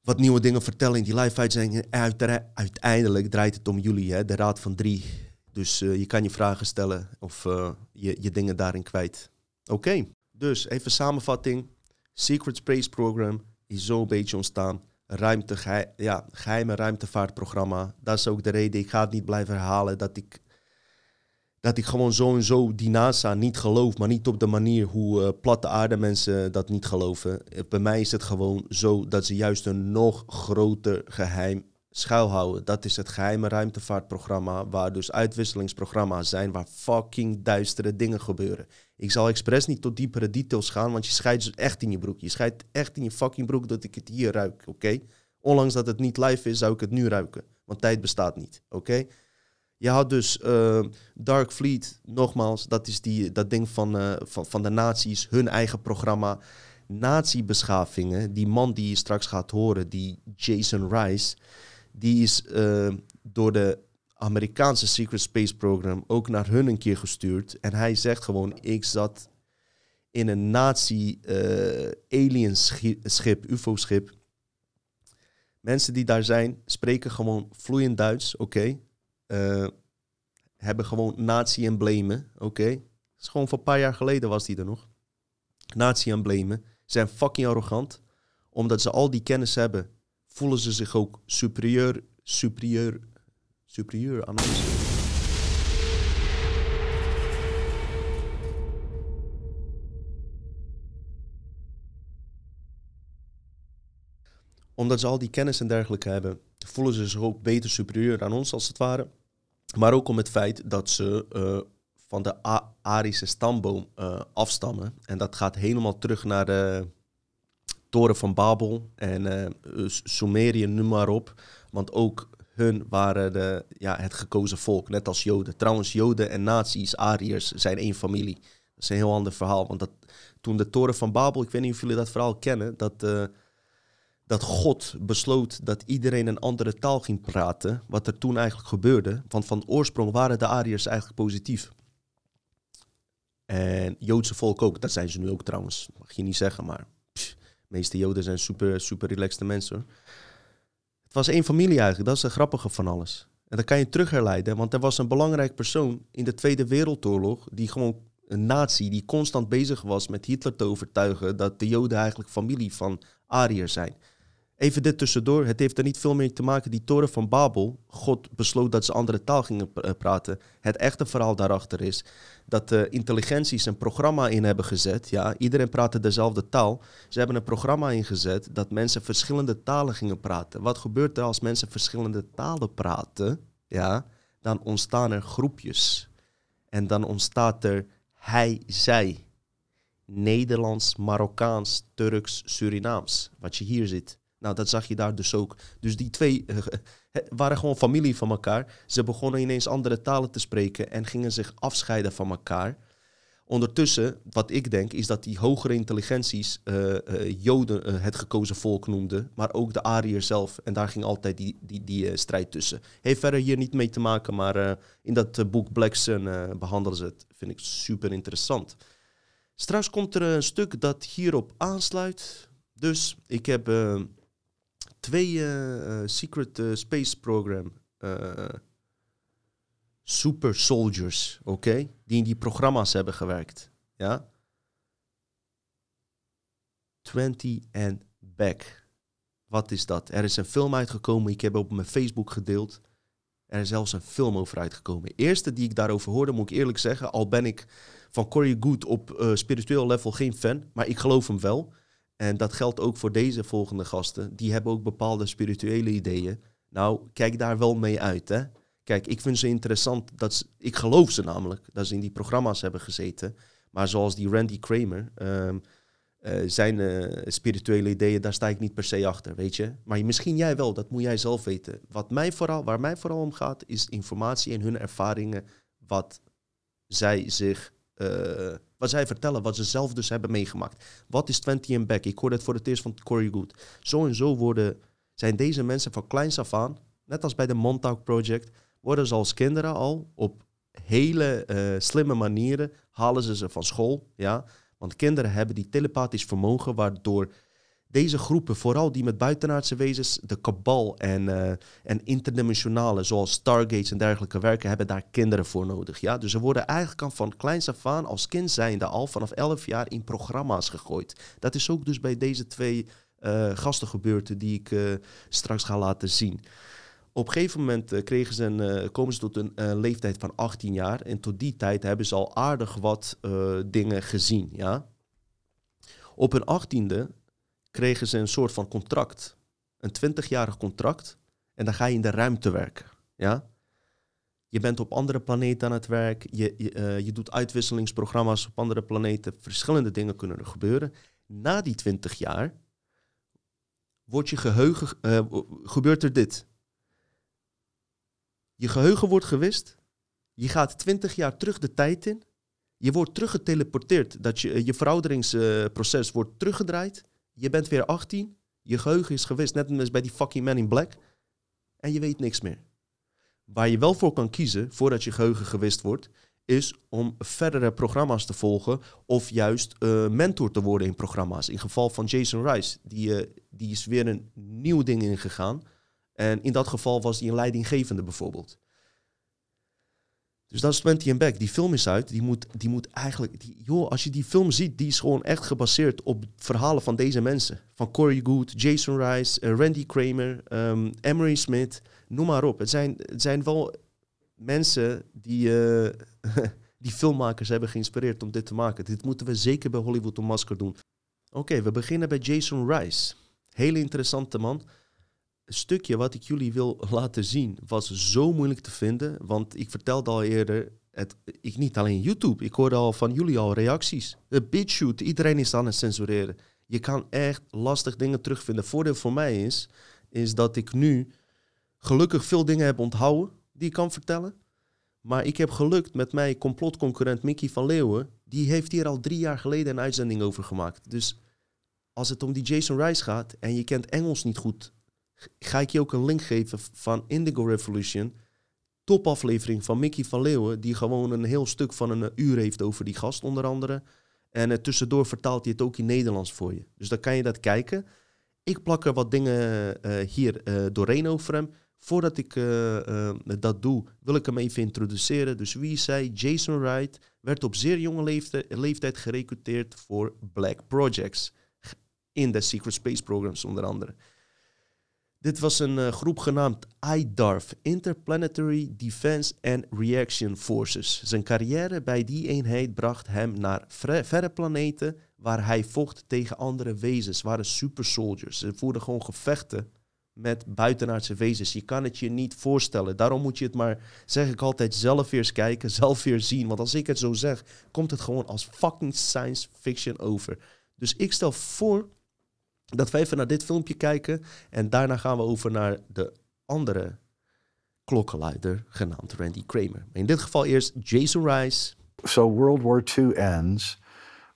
wat nieuwe dingen vertellen in die live-uitzending. En uitera- uiteindelijk draait het om jullie, hè, de Raad van Drie. Dus eh, je kan je vragen stellen of eh, je, je dingen daarin kwijt. Oké, dus even samenvatting. Secret Space Program is zo een beetje ontstaan. Ruimte, ja, geheime ruimtevaartprogramma. Dat is ook de reden, ik ga het niet blijven herhalen, dat ik, dat ik gewoon zo en zo die NASA niet geloof. Maar niet op de manier hoe eh, platte aarde mensen dat niet geloven. Eh, Bij mij is het gewoon zo dat ze juist een nog groter geheim schuilhouden. Dat is het geheime ruimtevaartprogramma, waar dus uitwisselingsprogramma's zijn, waar fucking duistere dingen gebeuren. Ik zal expres niet tot diepere details gaan, want je scheidt dus echt in je broek. Je scheidt echt in je fucking broek dat ik het hier ruik, oké? Ondanks dat het niet live is, zou ik het nu ruiken. Want tijd bestaat niet, oké? Je had dus eh, Dark Fleet, nogmaals, dat is die, dat ding van, eh, van, van de nazi's, hun eigen programma. Nazi-beschavingen, die man die je straks gaat horen, die Jason Rice, die is eh, door de Amerikaanse Secret Space Program ook naar hun een keer gestuurd. En hij zegt gewoon, ik zat in een nazi-alien schip, ufo-schip. Mensen die daar zijn, spreken gewoon vloeiend Duits, oké. Eh, hebben gewoon nazi-emblemen, oké. Is gewoon van een paar jaar geleden was die er nog. Nazi-emblemen. Zijn fucking arrogant. Omdat ze al die kennis hebben, voelen ze zich ook superieur, superieur, superieur aan ons. Omdat ze al die kennis en dergelijke hebben, voelen ze zich ook beter superieur aan ons als het ware. Maar ook om het feit dat ze eh, van de A- Arische stamboom eh, afstammen. En dat gaat helemaal terug naar de toren van Babel en S- Sumerië, noem maar op. Want ook hun waren de, ja, het gekozen volk, net als Joden. Trouwens, Joden en nazi's, Ariërs, zijn één familie. Dat is een heel ander verhaal. Want dat, toen de toren van Babel, ik weet niet of jullie dat verhaal kennen, dat, dat God besloot dat iedereen een andere taal ging praten. Wat er toen eigenlijk gebeurde. Want van oorsprong waren de Ariërs eigenlijk positief. En Joodse volk ook, dat zijn ze nu ook trouwens. Mag je niet zeggen, maar de meeste Joden zijn super, super relaxte mensen. hoor. Het was één familie eigenlijk, dat is het grappige van alles. En dat kan je terug herleiden, want er was een belangrijk persoon in de Tweede Wereldoorlog, die gewoon een nazi, die constant bezig was met Hitler te overtuigen dat de Joden eigenlijk familie van Ariërs zijn. Even dit tussendoor, het heeft er niet veel mee te maken. Die toren van Babel, God besloot dat ze andere taal gingen eh, praten. Het echte verhaal daarachter is dat de intelligenties een programma in hebben gezet. Ja, iedereen praatte dezelfde taal. Ze hebben een programma ingezet dat mensen verschillende talen gingen praten. Wat gebeurt er als mensen verschillende talen praten? Ja, dan ontstaan er groepjes. En dan ontstaat er hij, zij. Nederlands, Marokkaans, Turks, Surinaams. Wat je hier ziet. Nou, dat zag je daar dus ook. Dus die twee eh, waren gewoon familie van elkaar. Ze begonnen ineens andere talen te spreken en gingen zich afscheiden van elkaar. Ondertussen, wat ik denk, is dat die hogere intelligenties eh, eh, Joden het gekozen volk noemden, maar ook de Ariërs zelf. En daar ging altijd die, die, die strijd tussen. Heeft verder hier niet mee te maken, maar in dat boek Black Sun eh, behandelen ze het. Vind ik super interessant. Straks komt er een stuk dat hierop aansluit. Dus ik heb twee eh, eh, Secret eh, Space Program super soldiers, oké? Die in die programma's hebben gewerkt. Ja? 20 and Back. Wat is dat? Er is een film uitgekomen. Ik heb op mijn Facebook gedeeld. Er is zelfs een film over uitgekomen. Eerste die ik daarover hoorde, moet ik eerlijk zeggen, al ben ik van Corey Good op spiritueel level geen fan, maar ik geloof hem wel. En dat geldt ook voor deze volgende gasten. Die hebben ook bepaalde spirituele ideeën. Nou, kijk daar wel mee uit, hè. Kijk, ik vind ze interessant. Dat ik geloof ze namelijk, dat ze in die programma's hebben gezeten. Maar zoals die Randy Kramer, ehm, eh, zijn eh, spirituele ideeën, daar sta ik niet per se achter, weet je. Maar misschien jij wel, dat moet jij zelf weten. Wat mij vooral, waar mij vooral om gaat, is informatie en hun ervaringen, wat zij zich, eh, wat zij vertellen, wat ze zelf dus hebben meegemaakt. Wat is 20 and Back? Ik hoorde het voor het eerst van Corey Good. Zo en zo worden, zijn deze mensen van kleins af aan, net als bij de Montauk Project, worden ze als kinderen al op hele uh, slimme manieren, halen ze ze van school. Ja? Want kinderen hebben die telepathisch vermogen, waardoor deze groepen, vooral die met buitenaardse wezens, de kabal en, uh, en interdimensionale, zoals Stargates en dergelijke werken, hebben daar kinderen voor nodig. Ja? Dus ze worden eigenlijk al van kleins af aan, als kind zijnde al, vanaf 11 jaar in programma's gegooid. Dat is ook dus bij deze twee uh, gasten gebeurd die ik uh, straks ga laten zien. Op een gegeven moment kregen ze een, komen ze tot een leeftijd van 18 jaar. En tot die tijd hebben ze al aardig wat dingen gezien. Ja? Op hun achttiende kregen ze een soort van contract. Een 20-jarig contract. En dan ga je in de ruimte werken. Ja? Je bent op andere planeten aan het werk. Je, je, uh, je doet uitwisselingsprogramma's op andere planeten. Verschillende dingen kunnen er gebeuren. Na die 20 jaar wordt je geheugen, uh, gebeurt er dit. Je geheugen wordt gewist. Je gaat 20 jaar terug de tijd in. Je wordt teruggeteleporteerd. Dat je, je verouderingsproces wordt teruggedraaid. Je bent weer 18, je geheugen is gewist, net als bij die fucking Man in Black. En je weet niks meer. Waar je wel voor kan kiezen, voordat je geheugen gewist wordt, is om verdere programma's te volgen of juist uh, mentor te worden in programma's. In geval van Jason Rice, die, uh, die is weer een nieuw ding ingegaan. En in dat geval was hij een leidinggevende bijvoorbeeld. Dus dat is 20 and Back. Die film is uit. Die moet, die moet eigenlijk... Die, joh, als je die film ziet, die is gewoon echt gebaseerd op verhalen van deze mensen. Van Corey Good, Jason Rice, uh, Randy Kramer, um, Emery Smith. Noem maar op. Het zijn, het zijn wel mensen die, uh, die filmmakers hebben geïnspireerd om dit te maken. Dit moeten we zeker bij Hollywood masker doen. Oké, we beginnen bij Jason Rice. Hele interessante man stukje wat ik jullie wil laten zien was zo moeilijk te vinden. Want ik vertelde al eerder, het, ik niet alleen YouTube, ik hoorde al van jullie al reacties. BitChute, iedereen is aan het censureren. Je kan echt lastig dingen terugvinden. Voordeel voor mij is, is dat ik nu gelukkig veel dingen heb onthouden die ik kan vertellen. Maar ik heb gelukt met mijn complotconcurrent Mickey van Leeuwen. Die heeft hier al drie jaar geleden een uitzending over gemaakt. Dus als het om die Jason Rice gaat en je kent Engels niet goed ga ik je ook een link geven van Indigo Revolution. Topaflevering van Mickey van Leeuwen, die gewoon een heel stuk van een uur heeft over die gast onder andere. En uh, tussendoor vertaalt hij het ook in Nederlands voor je. Dus dan kan je dat kijken. Ik plak er wat dingen uh, hier doorheen over hem. Voordat ik dat doe, wil ik hem even introduceren. Dus wie zei Jason Wright werd op zeer jonge leeftijd, leeftijd gerecruiteerd voor Black Projects. In de Secret Space Programs onder andere. Dit was een uh, groep genaamd IDARF, Interplanetary Defense and Reaction Forces. Zijn carrière bij die eenheid bracht hem naar verre planeten waar hij vocht tegen andere wezens, waren super soldiers. Ze voerden gewoon gevechten met buitenaardse wezens. Je kan het je niet voorstellen. Daarom moet je het maar, zeg ik altijd, zelf eerst kijken, zelf weer zien. Want als ik het zo zeg, komt het gewoon als fucking science fiction over. Dus ik stel voor dat we even naar dit filmpje kijken. En daarna gaan we over naar de andere klokkenluider, genaamd Randy Kramer. In dit geval eerst Jason Rice. So World War II ends.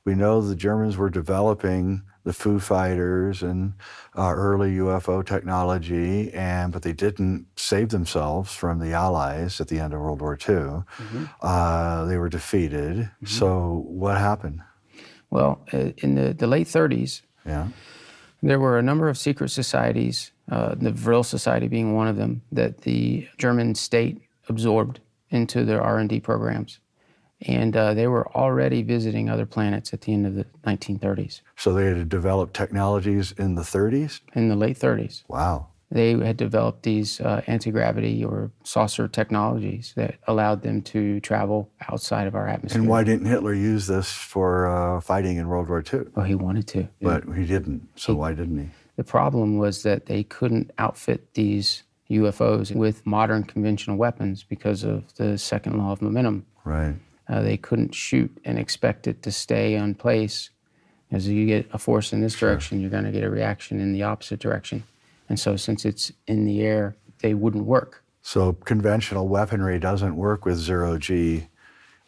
We know the Germans were developing the Foo Fighters and uh, early UFO technology, and but they didn't save themselves from the Allies at the end of World War II. Mm-hmm. Uh, they were defeated. Mm-hmm. So what happened? Well, uh, in the, the late 30s, yeah. There were a number of secret societies, uh, the Vril Society being one of them, that the German state absorbed into their R&D programs. And uh, they were already visiting other planets at the end of the 1930s. So they had developed technologies in the 30s? In the late 30s. Wow they had developed these uh, anti-gravity or saucer technologies that allowed them to travel outside of our atmosphere. And why didn't Hitler use this for uh, fighting in World War II? Well, he wanted to. But he didn't. So he, why didn't he? The problem was that they couldn't outfit these UFOs with modern conventional weapons because of the second law of momentum. Right. Uh, they couldn't shoot and expect it to stay on place. As you get a force in this sure. direction, you're going to get a reaction in the opposite direction. And so, since it's in the air, they wouldn't work. So, conventional weaponry doesn't work with zero G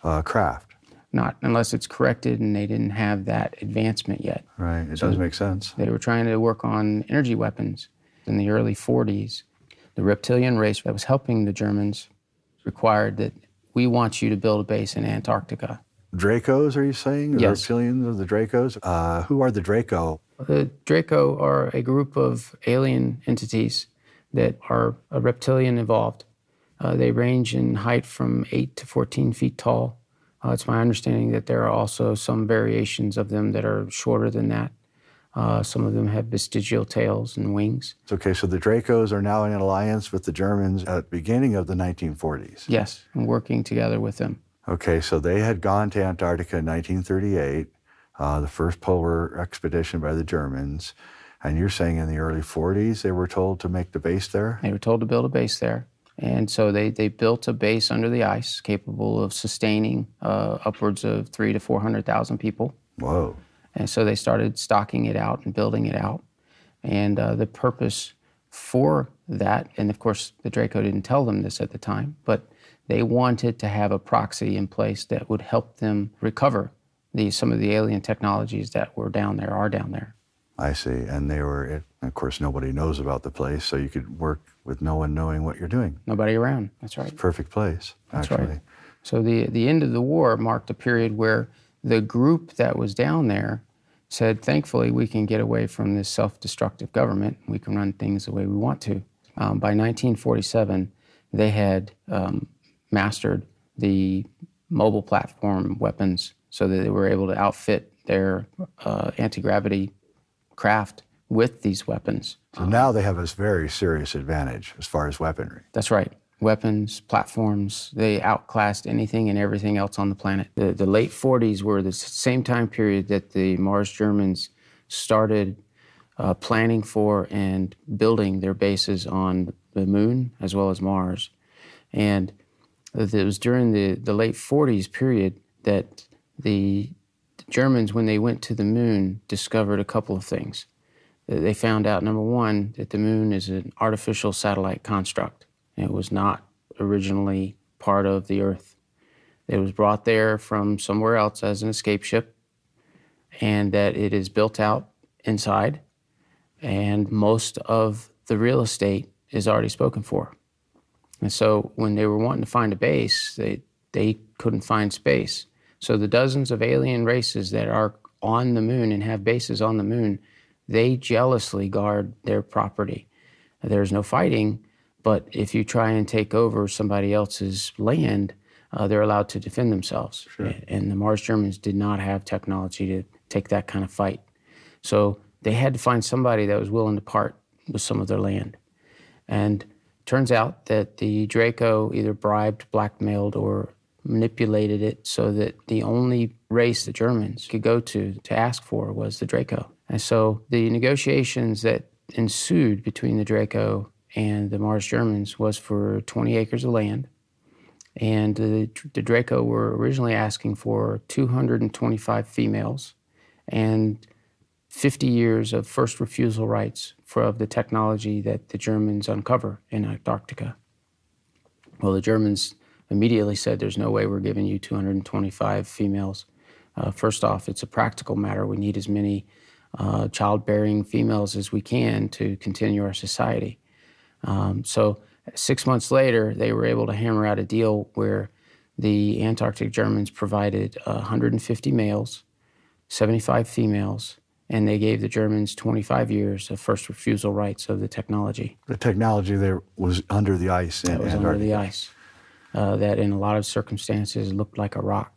uh, craft. not unless it's corrected, and they didn't have that advancement yet. Right. It does make sense. They were trying to work on energy weapons in the early 40s. The reptilian race that was helping the Germans required that we want you to build a base in Antarctica. Dracos, are you saying? The Yes. reptilians of the Dracos? Uh, who are the Draco? The Draco are a group of alien entities that are uh, reptilian evolved. Uh, they range in height from 8 to 14 feet tall. Uh, it's my understanding that there are also some variations of them that are shorter than that. Uh, some of them have vestigial tails and wings. Okay, so the Dracos are now in an alliance with the Germans at the beginning of the 1940s. Yes, and working together with them. Okay, so they had gone to Antarctica in 1938, uh, the first polar expedition by the Germans. And you're saying in the early 40s they were told to make the base there? They were told to build a base there. And so they, they built a base under the ice capable of sustaining uh, upwards of three to 400,000 people. Whoa. And so they started stocking it out and building it out. And uh, the purpose for that, and of course, the Draco didn't tell them this at the time, but they wanted to have a proxy in place that would help them recover the, some of the alien technologies that were down there, are down there. I see. And they were, it, of course, nobody knows about the place, so you could work with no one knowing what you're doing. Nobody around. That's right. Perfect place, That's actually. right. So the the end of the war marked a period where the group that was down there said, "Thankfully, we can get away from this self-destructive government. We can run things the way we want to." Um, by 1947, they had um, mastered the mobile platform weapons, so that they were able to outfit their uh, anti-gravity craft with these weapons. So now they have a very serious advantage as far as weaponry. That's right. Weapons, platforms, they outclassed anything and everything else on the planet. The, the late 40s were the same time period that the Mars Germans started uh, planning for and building their bases on the moon as well as Mars. And it was during the, the late 40s period that the Germans, when they went to the moon, discovered a couple of things. Uh, they found out, number one, that the moon is an artificial satellite construct. It was not originally part of the Earth. It was brought there from somewhere else as an escape ship, and that it is built out inside, and most of the real estate is already spoken for. And so when they were wanting to find a base, they, they couldn't find space. So the dozens of alien races that are on the moon and have bases on the moon, they jealously guard their property. There's no fighting, but if you try and take over somebody else's land, uh, they're allowed to defend themselves. Sure. And the Mars Germans did not have technology to take that kind of fight. So they had to find somebody that was willing to part with some of their land. And turns out that the Draco either bribed, blackmailed, or manipulated it so that the only race the Germans could go to to ask for was the Draco. And so the negotiations that ensued between the Draco and the Mars Germans was for 20 acres of land. And the, the Draco were originally asking for 225 females and 50 years of first refusal rights for of the technology that the Germans uncover in Antarctica. Well, the Germans immediately said, "There's no way we're giving you 225 females. Uh, first off, it's a practical matter. We need as many uh, childbearing females as we can to continue our society." Um, so, six months later, they were able to hammer out a deal where the Antarctic Germans provided 150 males, 75 females, and they gave the Germans 25 years of first refusal rights of the technology The technology there was under the ice that was Antarctica. under the ice. Uh, that in a lot of circumstances looked like a rock.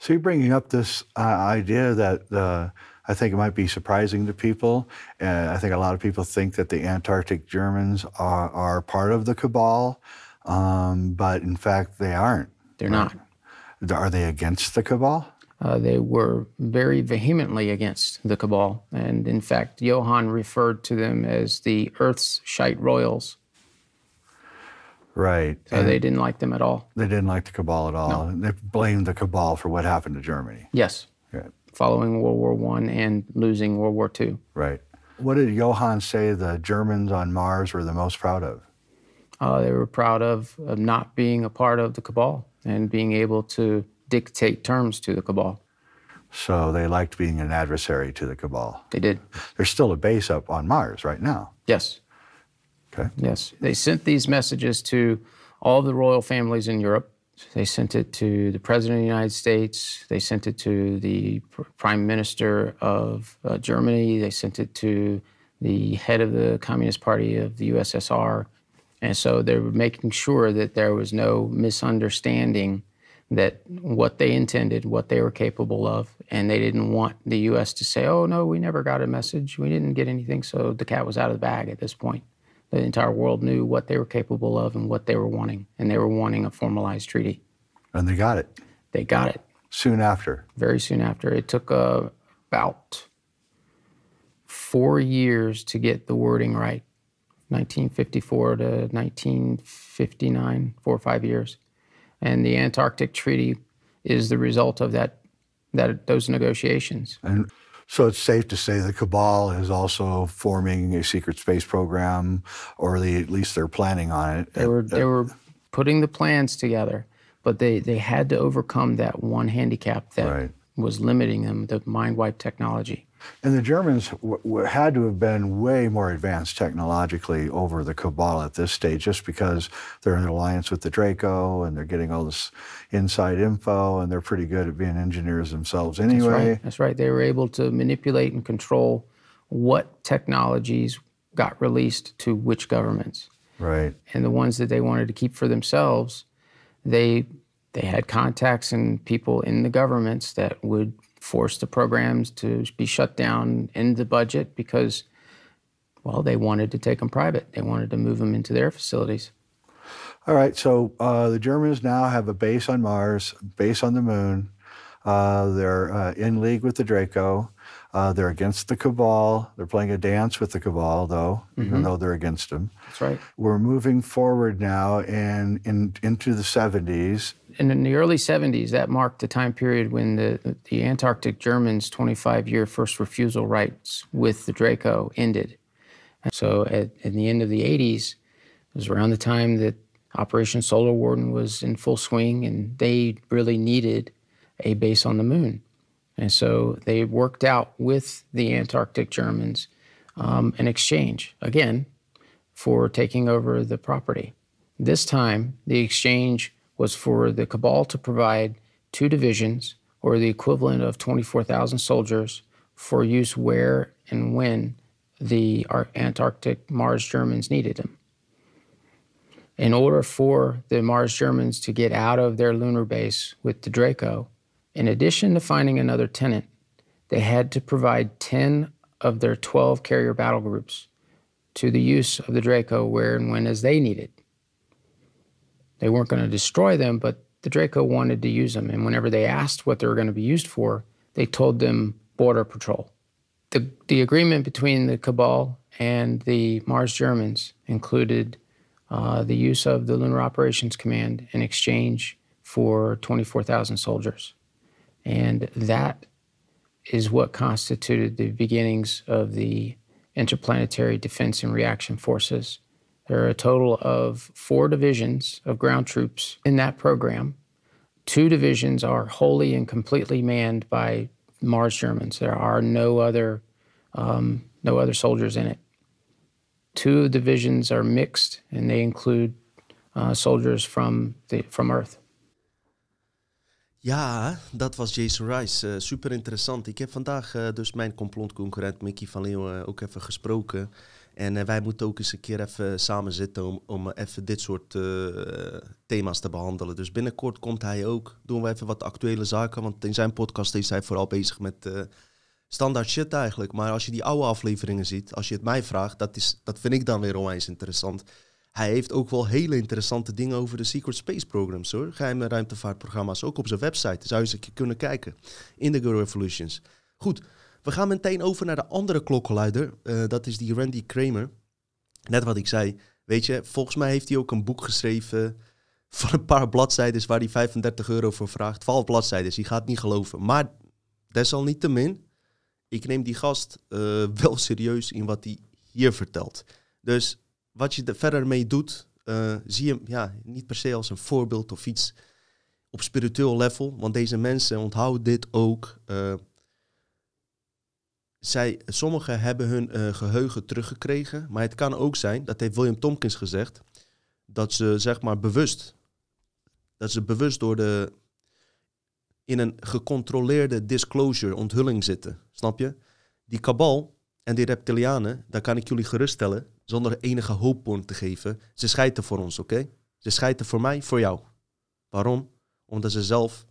So you're bringing up this uh, idea that uh, I think it might be surprising to people. And I think a lot of people think that the Antarctic Germans are, are part of the cabal, um, but in fact they aren't. They're not. Are they against the cabal? Uh, they were very vehemently against the cabal. And in fact, Johann referred to them as the Earth's shite royals. Right. So And they didn't like them at all. they didn't like the cabal at all. No. They blamed the cabal for what happened to Germany. Yes, Right. following World War One and losing World War Two. Right. What did Johann say the Germans on Mars were the most proud of? Uh, they were proud of, of not being a part of the cabal and being able to dictate terms to the cabal. So they liked being an adversary to the cabal. They did. There's still a base up on Mars right now. Yes. Okay. Yes. They sent these messages to all the royal families in Europe. They sent it to the President of the United States. They sent it to the pr- Prime Minister of uh, Germany. They sent it to the head of the Communist Party of the USSR. And so they were making sure that there was no misunderstanding that what they intended, what they were capable of, and they didn't want the U.S. to say, "Oh no, we never got a message, we didn't get anything." So the cat was out of the bag at this point. The entire world knew what they were capable of and what they were wanting, and they were wanting a formalized treaty. And they got it They got it soon after. very soon after. It took uh, about four years to get the wording right 1954 to 1959, four or five years. And the Antarctic Treaty is the result of that, that those negotiations. And so it's safe to say the cabal is also forming a secret space program, or the, at least they're planning on it. They were, they were putting the plans together, but they, they had to overcome that one handicap that Right. was limiting them the mind wipe technology. And the Germans w- w- had to have been way more advanced technologically over the Cabal at this stage, just because they're in alliance with the Draco and they're getting all this inside info, and they're pretty good at being engineers themselves anyway. That's right. That's right. They were able to manipulate and control what technologies got released to which governments. Right. And the ones that they wanted to keep for themselves, they they had contacts and people in the governments that would force the programs to be shut down in the budget because well, they wanted to take them private. They wanted to move them into their facilities. All right. So uh, the Germans now have a base on Mars, base on the moon. Uh, they're uh, in league with the Draco. Uh, they're against the Cabal. They're playing a dance with the Cabal, though, even though they're against them. That's right. We're moving forward now and in, into the 70s. And in the early 70s, that marked the time period when the, the Antarctic Germans' 25 year first refusal rights with the Draco ended. And so at, at the end of the 80s, it was around the time that Operation Solar Warden was in full swing, and they really needed a base on the moon. And so they worked out with the Antarctic Germans um, an exchange, again, for taking over the property. This time, the exchange was for the Cabal to provide two divisions, or the equivalent of 24,000 soldiers, for use where and when the Antarctic Mars Germans needed them. In order for the Mars Germans to get out of their lunar base with the Draco, in addition to finding another tenant, they had to provide 10 of their 12 carrier battle groups to the use of the Draco where and when as they needed. They weren't going to destroy them, but the Draco wanted to use them. And whenever they asked what they were going to be used for, they told them border patrol. The, the agreement between the Cabal and the Mars Germans included uh, the use of the Lunar Operations Command in exchange for 24,000 soldiers. And that is what constituted the beginnings of the Interplanetary Defense and Reaction Forces. There are a total of four divisions of ground troops in that program. Two divisions are wholly and completely manned by Mars Germans. There are no other, um, no other soldiers in it. Two divisions are mixed, and they include uh, soldiers from the from Earth. Ja, dat was Jason Rice. Eh, super interessant. Ik heb vandaag eh, dus mijn complotconcurrent Mickey van Leeuwen ook even gesproken. En eh, wij moeten ook eens een keer even samen zitten om, om even dit soort eh, thema's te behandelen. Dus binnenkort komt hij ook. Doen we even wat actuele zaken. Want in zijn podcast is hij vooral bezig met eh, standaard shit eigenlijk. Maar als je die oude afleveringen ziet, als je het mij vraagt, dat, is, dat vind ik dan weer onwijs interessant. Hij heeft ook wel hele interessante dingen over de Secret Space Programs hoor. Geheime ruimtevaartprogramma's, ook op zijn website. Zou je eens kunnen kijken. Indigo Revolutions. Goed, we gaan meteen over naar de andere klokkenluider. Eh, dat is die Randy Kramer. Net wat ik zei. Weet je, volgens mij heeft hij ook een boek geschreven van een paar bladzijden waar hij 35 euro voor vraagt. 12 bladzijden, je gaat niet geloven. Maar desalniettemin, ik neem die gast eh, wel serieus in wat hij hier vertelt. Dus wat je er verder mee doet, eh, zie hem ja, niet per se als een voorbeeld of iets op spiritueel level, want deze mensen onthouden dit ook. Uh, zij, sommigen hebben hun uh, geheugen teruggekregen, maar het kan ook zijn, dat heeft William Tompkins gezegd, dat ze zeg maar bewust, dat ze bewust door de, in een gecontroleerde disclosure, onthulling zitten. Snap je? Die kabal en die reptilianen, daar kan ik jullie geruststellen, zonder enige hooppoint te geven, ze scheiden voor ons, oké? Ze scheiden voor mij, voor jou. Waarom? Omdat ze zelf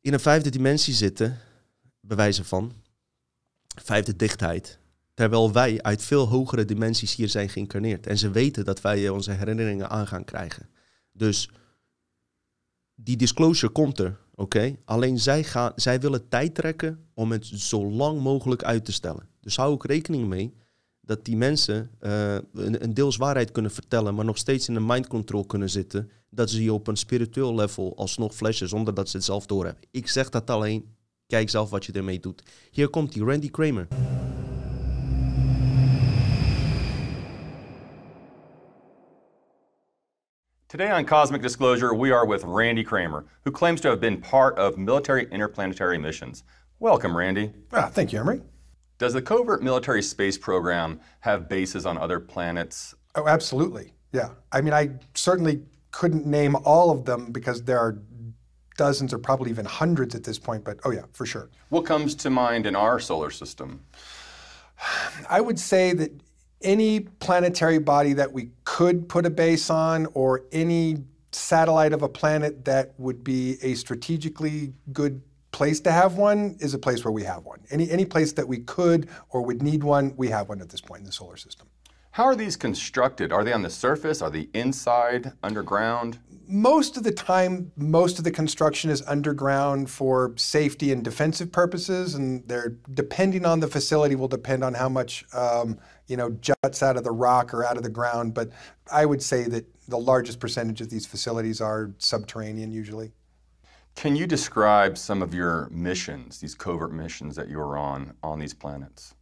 in een vijfde dimensie zitten, bewijzen van, vijfde dichtheid. Terwijl wij uit veel hogere dimensies hier zijn geïncarneerd. En ze weten dat wij onze herinneringen aan gaan krijgen. Dus die disclosure komt er, oké? Alleen zij, gaan, zij willen tijd trekken om het zo lang mogelijk uit te stellen. Dus hou ook rekening mee dat die mensen uh, een, een, deels waarheid kunnen vertellen, maar nog steeds in een mind control kunnen zitten. Dat ze je op een spiritueel level alsnog flashen zonder dat ze het zelf doorhebben. Ik zeg dat alleen. Kijk zelf wat je ermee doet. Hier komt die Randy Kramer. Today on Cosmic Disclosure, we are with Randy Kramer, who claims to have been part of military interplanetary missions. Welcome, Randy. Ah, thank you, Emery. Does the covert military space program have bases on other planets? Oh, absolutely. Yeah. I mean, I certainly couldn't name all of them because there are dozens or probably even hundreds at this point, but oh, yeah, for sure. What comes to mind in our solar system? I would say that any planetary body that we could put a base on or any satellite of a planet that would be a strategically good place to have one is a place where we have one. Any, any place that we could or would need one, we have one at this point in the solar system. How are these constructed? Are they on the surface? Are they inside, underground? Most of the time, most of the construction is underground for safety and defensive purposes, and they're depending on the facility will depend on how much um, you know juts out of the rock or out of the ground. But I would say that the largest percentage of these facilities are subterranean usually. Can you describe some of your missions, these covert missions that you were on on these planets?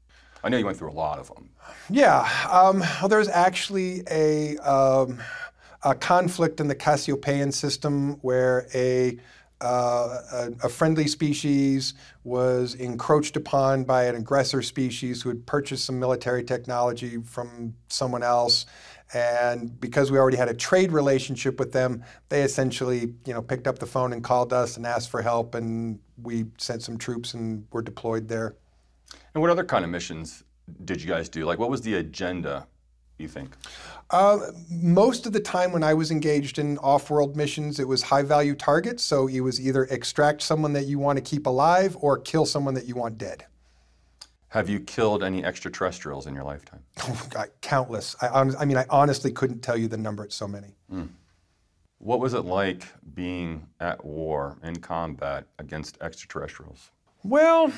I know you went through a lot of them. Yeah. Um, well, there's actually a, um, a conflict in the Cassiopeian system where a uh, a, a, friendly species was encroached upon by an aggressor species who had purchased some military technology from someone else. And because we already had a trade relationship with them, they essentially, you know, picked up the phone and called us and asked for help, and we sent some troops and were deployed there. And what other kind of missions did you guys do? Like, what was the agenda, you think? Uh, most of the time when I was engaged in off world missions, it was high value targets. So it was either extract someone that you want to keep alive or kill someone that you want dead. Have you killed any extraterrestrials in your lifetime? Oh, God, countless. I, I, mean, I honestly couldn't tell you the number. It's so many. Mm. What was it like being at war in combat against extraterrestrials? Well,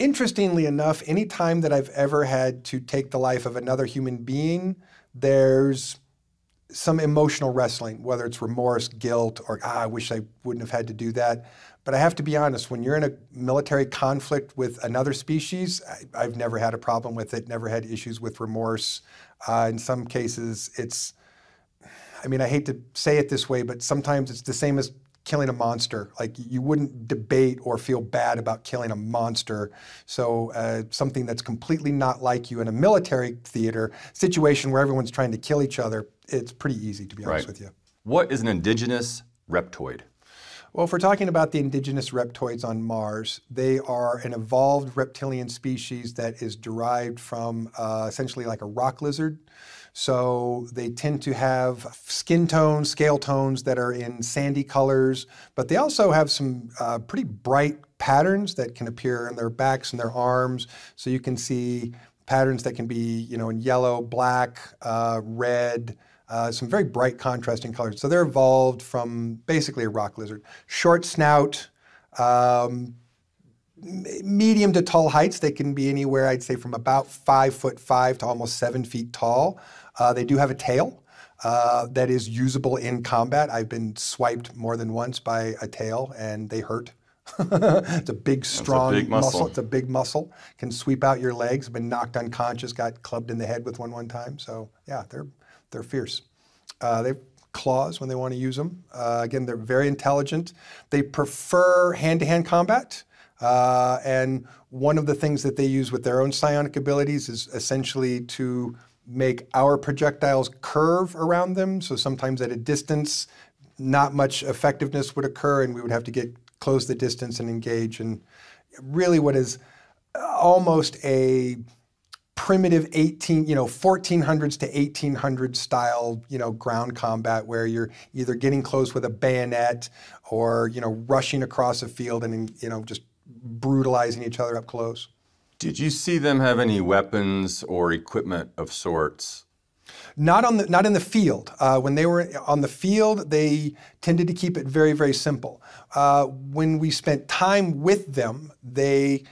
interestingly enough, any time that I've ever had to take the life of another human being, there's some emotional wrestling, whether it's remorse, guilt, or ah, I wish I wouldn't have had to do that. But I have to be honest, when you're in a military conflict with another species, I, have never had a problem with it, never had issues with remorse. Uh, in some cases, it's, I mean, I hate to say it this way, but sometimes it's the same as killing a monster. Like you wouldn't debate or feel bad about killing a monster. So uh, something that's completely not like you in a military theater situation where everyone's trying to kill each other, it's pretty easy to be honest right. with you. What is an indigenous reptoid? Well, if we're talking about the indigenous reptoids on Mars, they are an evolved reptilian species that is derived from uh, essentially like a rock lizard. So they tend to have skin tones, scale tones that are in sandy colors, but they also have some uh, pretty bright patterns that can appear in their backs and their arms. So you can see patterns that can be, you know, in yellow, black, uh, red, uh, some very bright contrasting colors. So they're evolved from basically a rock lizard. Short snout, um, medium to tall heights. They can be anywhere, I'd say, from about five foot five to almost seven feet tall. Uh, they do have a tail uh, that is usable in combat. I've been swiped more than once by a tail, and they hurt. it's a big, strong a big muscle. muscle. It's a big muscle. Can sweep out your legs. Been knocked unconscious. Got clubbed in the head with one one time. So yeah, they're they're fierce. Uh, they've claws when they want to use them. Uh, again, they're very intelligent. They prefer hand to hand combat. Uh, and one of the things that they use with their own psionic abilities is essentially to make our projectiles curve around them. So sometimes at a distance, not much effectiveness would occur, and we would have to get close the distance and engage. And really, what is almost a primitive 18 you know 1400s to 1800s style you know ground combat where you're either getting close with a bayonet or you know rushing across a field and you know just brutalizing each other up close did you see them have any weapons or equipment of sorts not on the not in the field. Uh, when they were on the field, they tended to keep it very very simple. Uh, when we spent time with them, they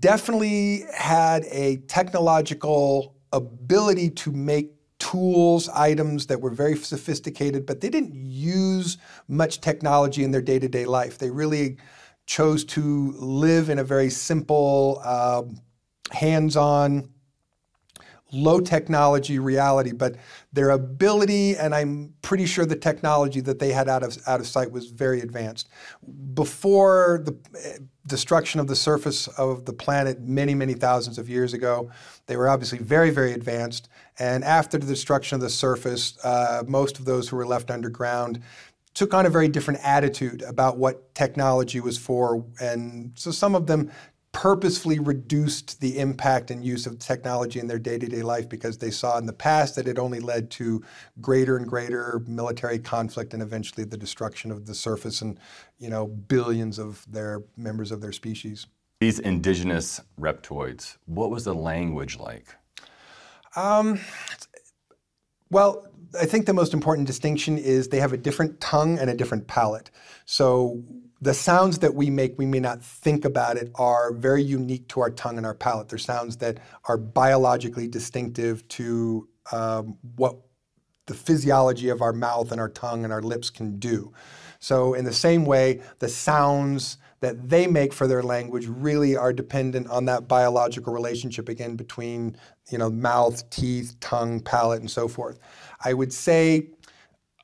definitely had a technological ability to make tools, items that were very sophisticated, but they didn't use much technology in their day to day life. They really chose to live in a very simple, uh, hands on, low technology reality, but their ability, and I'm pretty sure the technology that they had out of, out of sight was very advanced. Before the eh, destruction of the surface of the planet many, many thousands of years ago, they were obviously very, very advanced. And after the destruction of the surface, uh, most of those who were left underground took on a very different attitude about what technology was for. And so some of them purposefully reduced the impact and use of technology in their day-to-day life because they saw in the past that it only led to greater and greater military conflict and eventually the destruction of the surface and you know billions of their members of their species. These indigenous reptoids, what was the language like? Um, well, I think the most important distinction is they have a different tongue and a different palate. So the sounds that we make, we may not think about it, are very unique to our tongue and our palate. They're sounds that are biologically distinctive to um, what the physiology of our mouth and our tongue and our lips can do. So, in the same way, the sounds that they make for their language really are dependent on that biological relationship again between you know mouth, teeth, tongue, palate, and so forth. I would say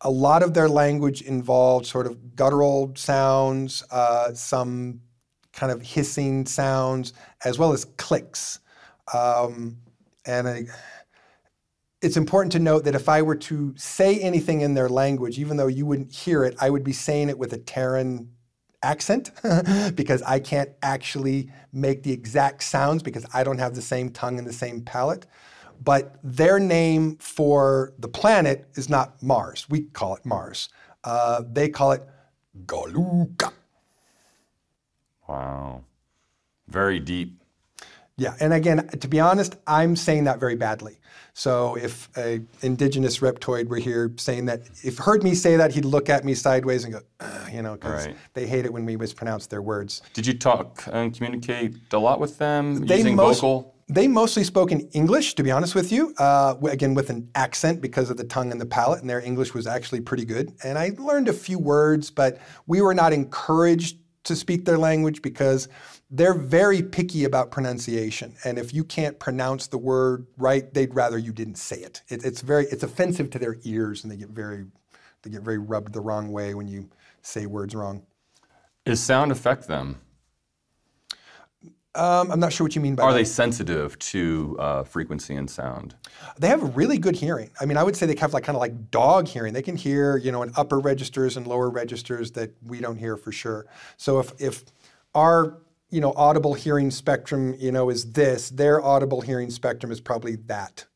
a lot of their language involved sort of guttural sounds, uh, some kind of hissing sounds, as well as clicks. Um, and I, it's important to note that if I were to say anything in their language, even though you wouldn't hear it, I would be saying it with a Terran accent because I can't actually make the exact sounds because I don't have the same tongue and the same palate but their name for the planet is not Mars. We call it Mars. Uh, they call it Galuka. Wow. Very deep. Yeah, and again, to be honest, I'm saying that very badly. So if a indigenous reptoid were here saying that, if heard me say that, he'd look at me sideways and go, you know, because right. they hate it when we mispronounce their words. Did you talk and communicate a lot with them they using most, vocal? They mostly spoke in English, to be honest with you. Uh, again, with an accent because of the tongue and the palate, and their English was actually pretty good. And I learned a few words, but we were not encouraged to speak their language because they're very picky about pronunciation. And if you can't pronounce the word right, they'd rather you didn't say it. it it's very it's offensive to their ears, and they get very they get very rubbed the wrong way when you say words wrong. Does sound affect them? Um, I'm not sure what you mean by Are that. they sensitive to uh, frequency and sound? They have really good hearing. I mean, I would say they have like kind of like dog hearing. They can hear, you know, in upper registers and lower registers that we don't hear for sure. So if if our you know audible hearing spectrum, you know, is this, their audible hearing spectrum is probably that.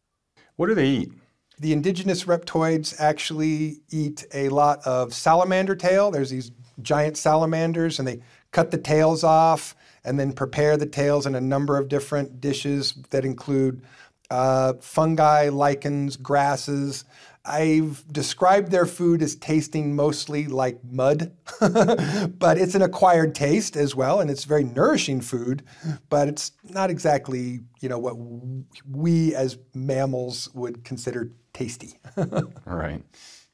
What do they eat? The indigenous reptoids actually eat a lot of salamander tail. There's these giant salamanders, and they cut the tails off and then prepare the tails in a number of different dishes that include uh, fungi, lichens, grasses. I've described their food as tasting mostly like mud, but it's an acquired taste as well, and it's very nourishing food, but it's not exactly, you know, what we as mammals would consider tasty. right.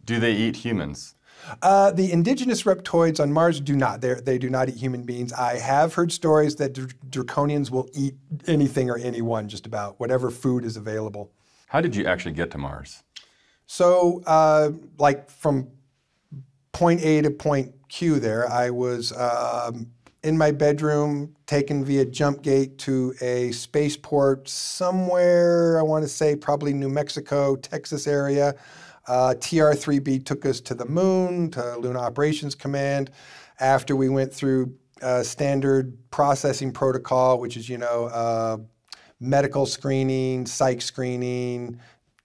Do they eat humans? Uh, the indigenous reptoids on Mars do not. They're, they do not eat human beings. I have heard stories that dr- draconians will eat anything or anyone, just about whatever food is available. How did you actually get to Mars? So, uh, like from point A to point Q, there, I was um, in my bedroom, taken via jump gate to a spaceport somewhere, I want to say probably New Mexico, Texas area. Uh, TR-3B took us to the moon, to Lunar Operations Command. After we went through uh, standard processing protocol, which is, you know, uh, medical screening, psych screening,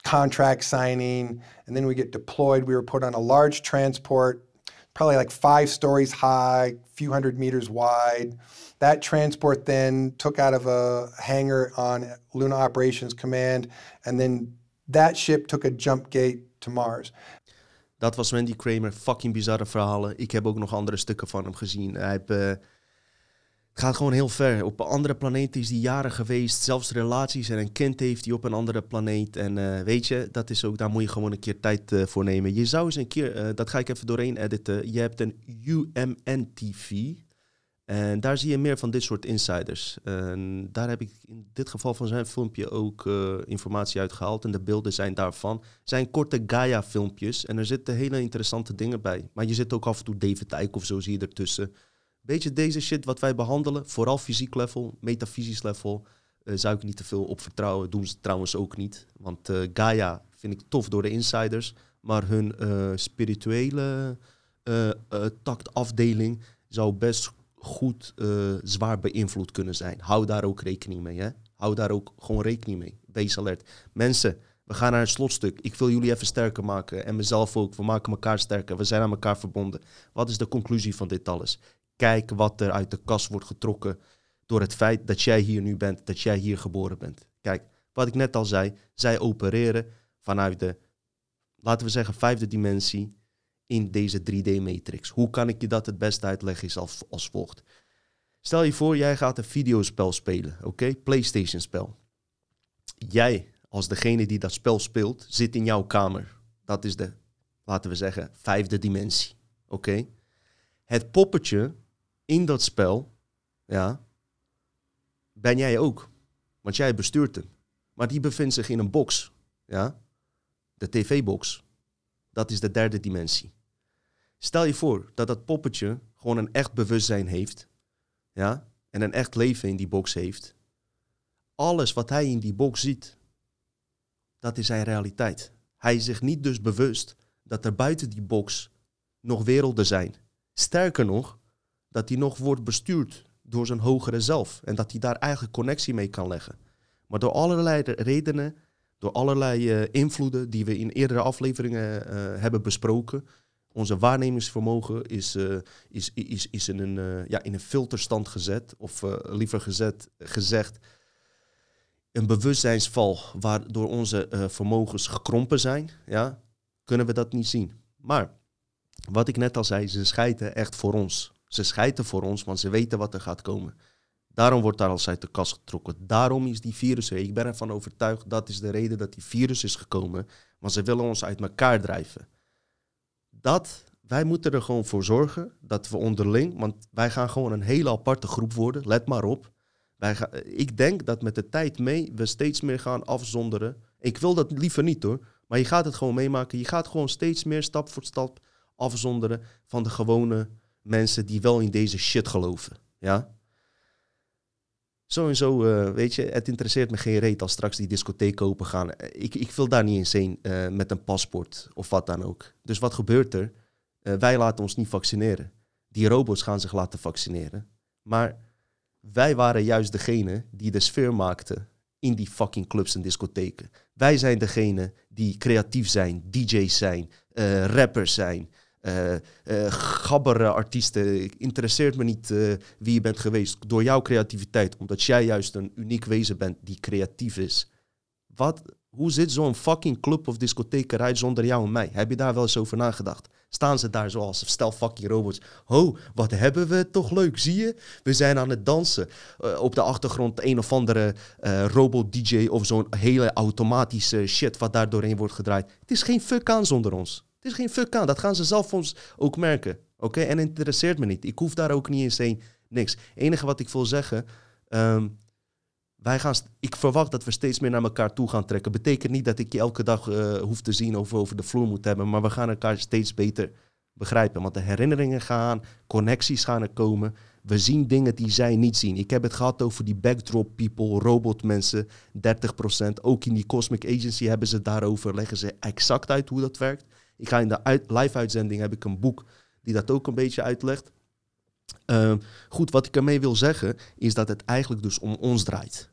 contract signing, and then we get deployed. We were put on a large transport, probably like five stories high, few hundred meters wide. That transport then took out of a hangar on Luna Operations Command, and then that ship took a jump gate Mars. Dat was Randy Kramer. Fucking bizarre verhalen. Ik heb ook nog andere stukken van hem gezien. Hij het gaat gewoon heel ver. Op andere planeten is hij jaren geweest. Zelfs relaties en een kind heeft hij op een andere planeet. En uh, weet je, dat is ook, daar moet je gewoon een keer tijd uh, voor nemen. Je zou eens een keer, dat ga ik even doorheen editen. Je hebt een UMN-TV. En daar zie je meer van dit soort insiders. En daar heb ik in dit geval van zijn filmpje ook uh, informatie uitgehaald. En de beelden zijn daarvan. zijn korte Gaia-filmpjes. En er zitten hele interessante dingen bij. Maar je zit ook af en toe David Icke of zo zie je ertussen. Beetje deze shit wat wij behandelen. Vooral fysiek level, metafysisch level. Uh, zou ik niet te veel op vertrouwen. Doen ze trouwens ook niet. Want uh, Gaia vind ik tof door de insiders. Maar hun spirituele taktafdeling zou best goed uh, zwaar beïnvloed kunnen zijn. Hou daar ook rekening mee. Hè? Hou daar ook gewoon rekening mee. Wees alert. Mensen, we gaan naar een slotstuk. Ik wil jullie even sterker maken. En mezelf ook. We maken elkaar sterker. We zijn aan elkaar verbonden. Wat is de conclusie van dit alles? Kijk wat er uit de kas wordt getrokken door het feit dat jij hier nu bent, dat jij hier geboren bent. Kijk, wat ik net al zei, zij opereren vanuit de, laten we zeggen, vijfde dimensie in deze 3D-matrix. Hoe kan ik je dat het beste uitleggen is als, als volgt. Stel je voor, jij gaat een videospel spelen, oké? PlayStation-spel. Jij, als degene die dat spel speelt, zit in jouw kamer. Dat is de, laten we zeggen, vijfde dimensie, oké? Het poppetje in dat spel, ja, ben jij ook. Want jij bestuurt hem. Maar die bevindt zich in een box, ja? De tv-box. Dat is de derde dimensie. Stel je voor dat dat poppetje gewoon een echt bewustzijn heeft. Ja? En een echt leven in die box heeft. Alles wat hij in die box ziet, dat is zijn realiteit. Hij is zich niet dus bewust dat er buiten die box nog werelden zijn. Sterker nog, dat hij nog wordt bestuurd door zijn hogere zelf. En dat hij daar eigenlijk connectie mee kan leggen. Maar door allerlei redenen, door allerlei uh, invloeden die we in eerdere afleveringen uh, hebben besproken, onze waarnemingsvermogen is, uh, is, is, is in, een, uh, ja, in een filterstand gezet, of uh, liever gezegd, een bewustzijnsval waardoor onze vermogens gekrompen zijn, ja, kunnen we dat niet zien. Maar wat ik net al zei, ze scheiden echt voor ons. Ze scheiden voor ons, want ze weten wat er gaat komen. Daarom wordt daar als uit de kast getrokken. Daarom is die virus. Ik ben ervan overtuigd dat is de reden dat die virus is gekomen. Want ze willen ons uit elkaar drijven dat, wij moeten er gewoon voor zorgen dat we onderling, want wij gaan gewoon een hele aparte groep worden, let maar op. Wij gaan, ik denk dat met de tijd mee we steeds meer gaan afzonderen. Ik wil dat liever niet hoor, maar je gaat het gewoon meemaken. Je gaat gewoon steeds meer stap voor stap afzonderen van de gewone mensen die wel in deze shit geloven. Ja? Zo en zo, weet je, het interesseert me geen reet als straks die discotheek open gaan. Ik, ik wil daar niet eens heen uh, met een paspoort of wat dan ook. Dus wat gebeurt er? Uh, wij laten ons niet vaccineren. Die robots gaan zich laten vaccineren. Maar wij waren juist degene die de sfeer maakten in die fucking clubs en discotheken. Wij zijn degene die creatief zijn, DJ's zijn, rappers zijn, uh, gabbere artiesten. Interesseert me niet uh, wie je bent geweest door jouw creativiteit, omdat jij juist een uniek wezen bent die creatief is. Wat, hoe zit zo'n fucking club of discotheek eruit zonder jou en mij? Heb je daar wel eens over nagedacht? Staan ze daar zoals stel fucking robots. Ho, wat hebben we toch leuk, zie je? We zijn aan het dansen. op de achtergrond een of andere robot-dj of zo'n hele automatische shit wat daar doorheen wordt gedraaid. Het is geen fuck aan zonder ons is geen fuck aan. Dat gaan ze zelf ons ook merken. Oké, en interesseert me niet. Ik hoef daar ook niet eens heen. Niks. Het enige wat ik wil zeggen. Um, wij gaan, ik verwacht dat we steeds meer naar elkaar toe gaan trekken. Betekent niet dat ik je elke dag eh, hoef te zien of we over de vloer moet hebben, maar we gaan elkaar steeds beter begrijpen. Want de herinneringen gaan, connecties gaan er komen. We zien dingen die zij niet zien. Ik heb het gehad over die backdrop people, robotmensen, 30%. Ook in die Cosmic Agency hebben ze daarover, leggen ze exact uit hoe dat werkt. Ik ga in de uit- live-uitzending heb ik een boek die dat ook een beetje uitlegt. Ehm, goed, wat ik ermee wil zeggen is dat het eigenlijk dus om ons draait.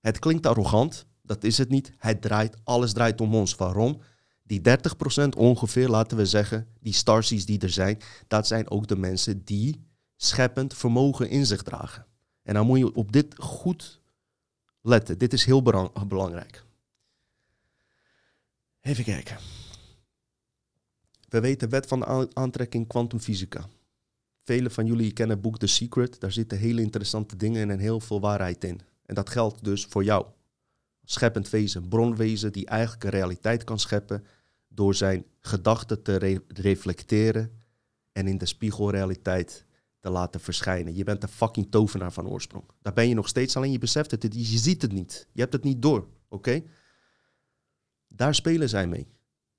Het klinkt arrogant, dat is het niet. Het draait, alles draait om ons. Waarom? Die 30% ongeveer, laten we zeggen, die starseeds die er zijn, dat zijn ook de mensen die scheppend vermogen in zich dragen. En dan moet je op dit goed letten. Dit is heel belangrijk. Even kijken. We weten wet van aantrekking kwantumfysica. Velen van jullie kennen het boek The Secret. Daar zitten hele interessante dingen in en heel veel waarheid in. En dat geldt dus voor jou. Scheppend wezen, bronwezen die eigenlijk een realiteit kan scheppen door zijn gedachten te re- reflecteren en in de spiegelrealiteit te laten verschijnen. Je bent een fucking tovenaar van oorsprong. Daar ben je nog steeds, alleen je beseft het, je ziet het niet. Je hebt het niet door, oké? Daar spelen zij mee.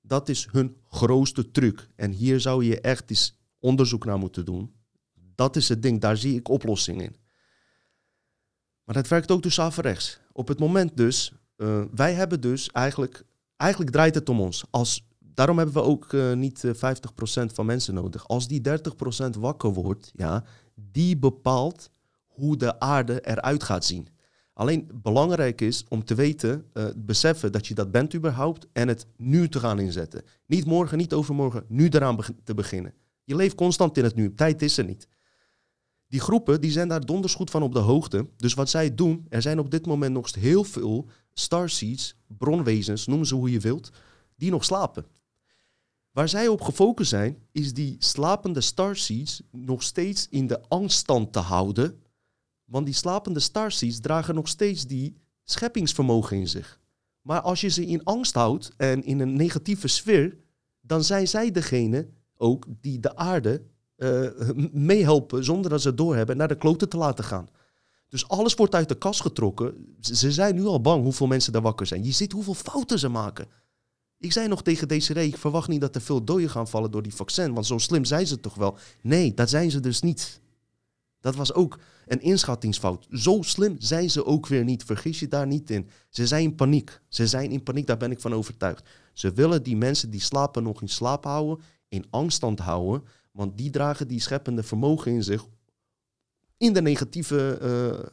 Dat is hun grootste truc. En hier zou je echt eens onderzoek naar moeten doen. Dat is het ding, daar zie ik oplossing in. Maar dat werkt ook dus averechts. Op het moment dus, eh, wij hebben dus eigenlijk, eigenlijk draait het om ons. Als, daarom hebben we ook eh, niet eh, 50% van mensen nodig. Als die 30% wakker wordt, ja, die bepaalt hoe de aarde eruit gaat zien. Alleen belangrijk is om te weten, eh, beseffen dat je dat bent überhaupt en het nu te gaan inzetten. Niet morgen, niet overmorgen, nu eraan te beginnen. Je leeft constant in het nu, tijd is er niet. Die groepen die zijn daar donders goed van op de hoogte. Dus wat zij doen, er zijn op dit moment nog heel veel starseeds, bronwezens, noem ze hoe je wilt, die nog slapen. Waar zij op gefocust zijn, is die slapende starseeds nog steeds in de angststand te houden. Want die slapende starseeds dragen nog steeds die scheppingsvermogen in zich. Maar als je ze in angst houdt en in een negatieve sfeer, dan zijn zij degene ook die de aarde eh, meehelpen zonder dat ze het doorhebben naar de kloten te laten gaan. Dus alles wordt uit de kast getrokken. Ze zijn nu al bang hoeveel mensen daar wakker zijn. Je ziet hoeveel fouten ze maken. Ik zei nog tegen Desiree, ik verwacht niet dat er veel doden gaan vallen door die vaccin, want zo slim zijn ze toch wel. Nee, dat zijn ze dus niet. Dat was ook een inschattingsfout. Zo slim zijn ze ook weer niet. Vergis je daar niet in. Ze zijn in paniek. Ze zijn in paniek, daar ben ik van overtuigd. Ze willen die mensen die slapen nog in slaap houden, in angststand houden, want die dragen die scheppende vermogen in zich in de negatieve eh,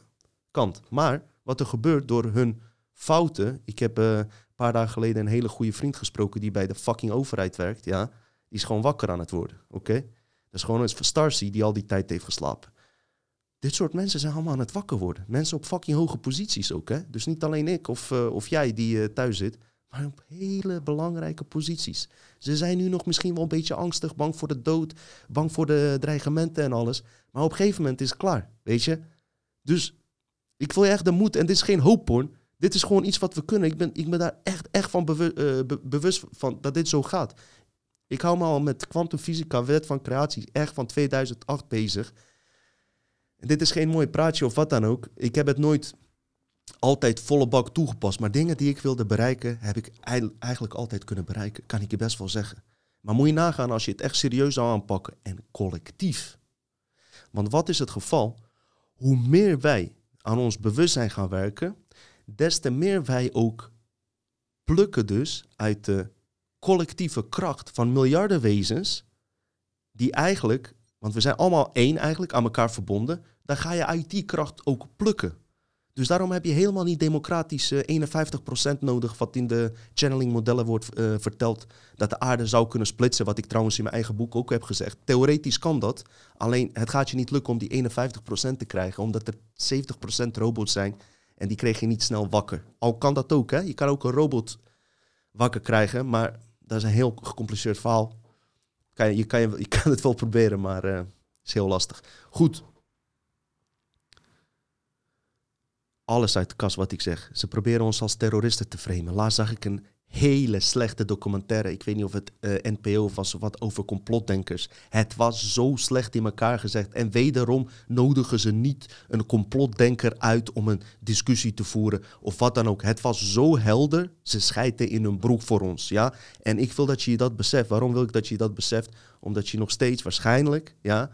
kant. Maar wat er gebeurt door hun fouten. Ik heb eh, een paar dagen geleden een hele goede vriend gesproken die bij de fucking overheid werkt. Ja, die is gewoon wakker aan het worden. Oké? Dat is gewoon een Starcy die al die tijd heeft geslapen. Dit soort mensen zijn allemaal aan het wakker worden. Mensen op fucking hoge posities ook. Hè? Dus niet alleen ik of, eh, of jij die eh, thuis zit, maar op hele belangrijke posities. Ze zijn nu nog misschien wel een beetje angstig, bang voor de dood, bang voor de dreigementen en alles. Maar op een gegeven moment is het klaar, weet je? Dus ik wil je echt de moed, en dit is geen hoopporn. Dit is gewoon iets wat we kunnen. Ik ben, ik ben daar echt, echt van bewu- eh, be- bewust van dat dit zo gaat. Ik hou me al met kwantumfysica, wet van creatie, echt van 2008 bezig. Dit is geen mooi praatje of wat dan ook. Ik heb het nooit altijd volle bak toegepast. Maar dingen die ik wilde bereiken, heb ik eigenlijk altijd kunnen bereiken. Kan ik je best wel zeggen. Maar moet je nagaan als je het echt serieus zou aanpakken en collectief. Want wat is het geval? Hoe meer wij aan ons bewustzijn gaan werken, des te meer wij ook plukken dus uit de collectieve kracht van miljarden wezens, die eigenlijk, want we zijn allemaal één eigenlijk, aan elkaar verbonden, dan ga je uit die kracht ook plukken. Dus daarom heb je helemaal niet democratisch eh, 51% nodig, wat in de channeling modellen wordt eh, verteld, dat de aarde zou kunnen splitsen, wat ik trouwens in mijn eigen boek ook heb gezegd. Theoretisch kan dat, alleen het gaat je niet lukken om die 51% te krijgen, omdat er 70% robots zijn en die kreeg je niet snel wakker. Al kan dat ook, hè? je kan ook een robot wakker krijgen, maar dat is een heel gecompliceerd verhaal. Je, kan je, kan het wel proberen, maar het is heel lastig. Goed. Alles uit de kast wat ik zeg. Ze proberen ons als terroristen te framen. Laatst zag ik een hele slechte documentaire. Ik weet niet of het eh, NPO was of wat over complotdenkers. Het was zo slecht in elkaar gezegd. En wederom nodigen ze niet een complotdenker uit om een discussie te voeren of wat dan ook. Het was zo helder. Ze scheiden in hun broek voor ons. Ja? En ik wil dat je dat beseft. Waarom wil ik dat je dat beseft? Omdat je nog steeds waarschijnlijk ja,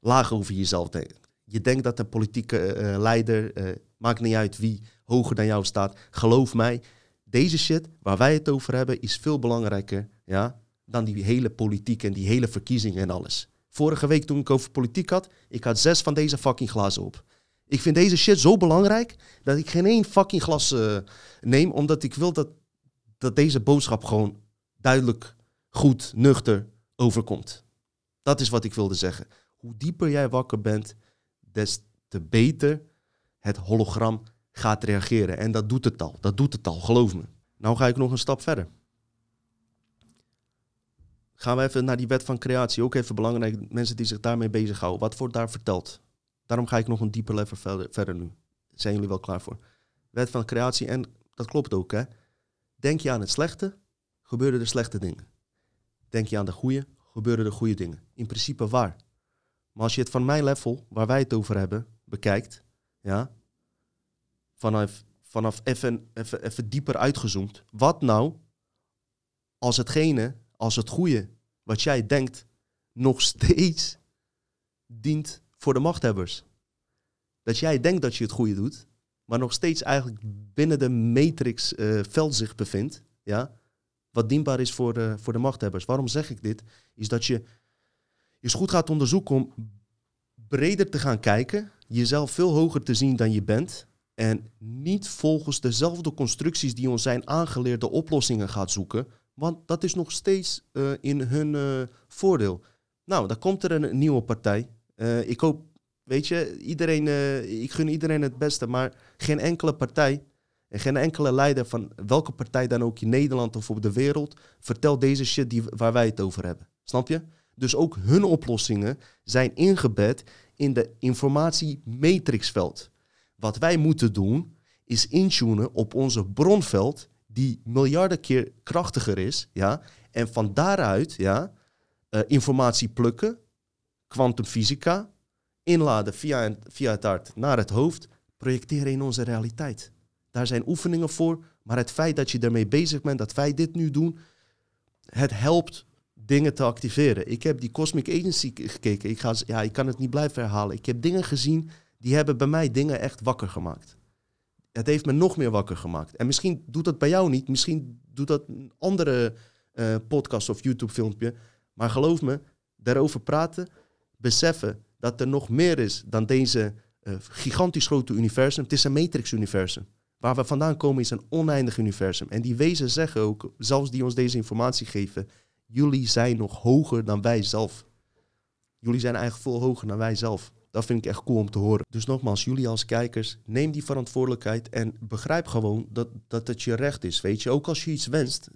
laag over jezelf denkt. Je denkt dat de politieke eh, leider, eh, maakt niet uit wie hoger dan jou staat. Geloof mij, deze shit waar wij het over hebben is veel belangrijker ja, dan die hele politiek en die hele verkiezingen en alles. Vorige week toen ik over politiek had, ik had zes van deze fucking glazen op. Ik vind deze shit zo belangrijk dat ik geen één fucking glas uh, neem, omdat ik wil dat, dat deze boodschap gewoon duidelijk, goed, nuchter overkomt. Dat is wat ik wilde zeggen. Hoe dieper jij wakker bent, des te beter het hologram gaat reageren. En dat doet het al. Dat doet het al, geloof me. Nou ga ik nog een stap verder. Gaan we even naar die wet van creatie. Ook even belangrijk, mensen die zich daarmee bezighouden. Wat wordt daar verteld? Daarom ga ik nog een dieper level verder, nu. Zijn jullie wel klaar voor? Wet van creatie, en dat klopt ook, hè? Denk je aan het slechte, gebeuren er slechte dingen. Denk je aan de goede, gebeuren er goede dingen. In principe waar. Maar als je het van mijn level, waar wij het over hebben, bekijkt, ja, vanaf, vanaf even, even, even dieper uitgezoomd. Wat nou als hetgene, als het goede wat jij denkt, nog steeds dient voor de machthebbers? Dat jij denkt dat je het goede doet, maar nog steeds eigenlijk binnen de matrix uh, veld zich bevindt, ja, wat dienbaar is voor de, voor de machthebbers. Waarom zeg ik dit? Is dat je eens goed gaat onderzoeken om breder te gaan kijken, jezelf veel hoger te zien dan je bent en niet volgens dezelfde constructies die ons zijn aangeleerd de oplossingen gaat zoeken, want dat is nog steeds uh, in hun uh, voordeel. Nou, dan komt er een, nieuwe partij. Uh, ik hoop, weet je, iedereen, ik gun iedereen het beste, maar geen enkele partij en geen enkele leider van welke partij dan ook in Nederland of op de wereld vertelt deze shit die, waar wij het over hebben. Snap je? Dus ook hun oplossingen zijn ingebed in de informatiematrixveld. Wat wij moeten doen, is intunen op onze bronveld, die miljarden keer krachtiger is, ja, en van daaruit ja, uh, informatie plukken, kwantumfysica, inladen via, via het hart naar het hoofd, projecteren in onze realiteit. Daar zijn oefeningen voor, maar het feit dat je ermee bezig bent, dat wij dit nu doen, het helpt dingen te activeren. Ik heb die Cosmic Agency gekeken. Ik, ga, ja, ik kan het niet blijven herhalen. Ik heb dingen gezien die hebben bij mij dingen echt wakker gemaakt. Het heeft me nog meer wakker gemaakt. En misschien doet dat bij jou niet. Misschien doet dat een andere uh, podcast of YouTube filmpje. Maar geloof me, daarover praten, beseffen dat er nog meer is dan deze uh, gigantisch grote universum. Het is een matrix-universum. Waar we vandaan komen is een oneindig universum. En die wezen zeggen ook, zelfs die ons deze informatie geven, jullie zijn nog hoger dan wij zelf. Jullie zijn eigenlijk veel hoger dan wij zelf. Dat vind ik echt cool om te horen. Dus nogmaals, jullie als kijkers, neem die verantwoordelijkheid en begrijp gewoon dat, dat het je recht is. Weet je, ook als je iets wenst,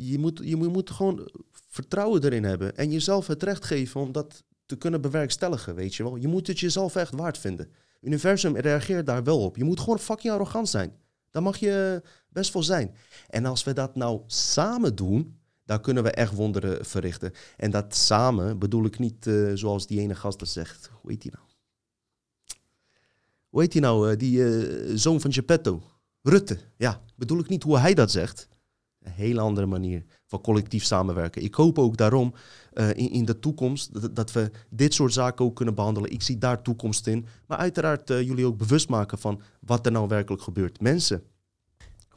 je, moet, je moet gewoon vertrouwen erin hebben en jezelf het recht geven om dat te kunnen bewerkstelligen, weet je wel. Je moet het jezelf echt waard vinden. Universum reageert daar wel op. Je moet gewoon fucking arrogant zijn. Daar mag je best wel zijn. En als we dat nou samen doen, dan kunnen we echt wonderen verrichten. En dat samen bedoel ik niet uh, zoals die ene gast dat zegt. Hoe heet die nou? Hoe heet die nou? Uh, die uh, zoon van Geppetto. Rutte. Ja, bedoel ik niet hoe hij dat zegt. Een hele andere manier van collectief samenwerken. Ik hoop ook daarom in, in, de toekomst dat, we dit soort zaken ook kunnen behandelen. Ik zie daar toekomst in. Maar uiteraard jullie ook bewust maken van wat er nou werkelijk gebeurt. Mensen,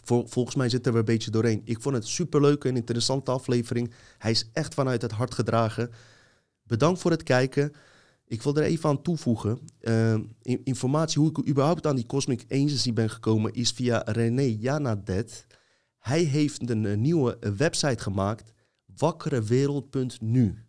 volgens mij zitten we een beetje doorheen. Ik vond het superleuk en interessante aflevering. Hij is echt vanuit het hart gedragen. Bedankt voor het kijken. Ik wil er even aan toevoegen. Uh, informatie hoe ik überhaupt aan die Cosmic Agency ben gekomen is via René Janadet. Hij heeft een, een nieuwe website gemaakt, wakkerewereld.nu.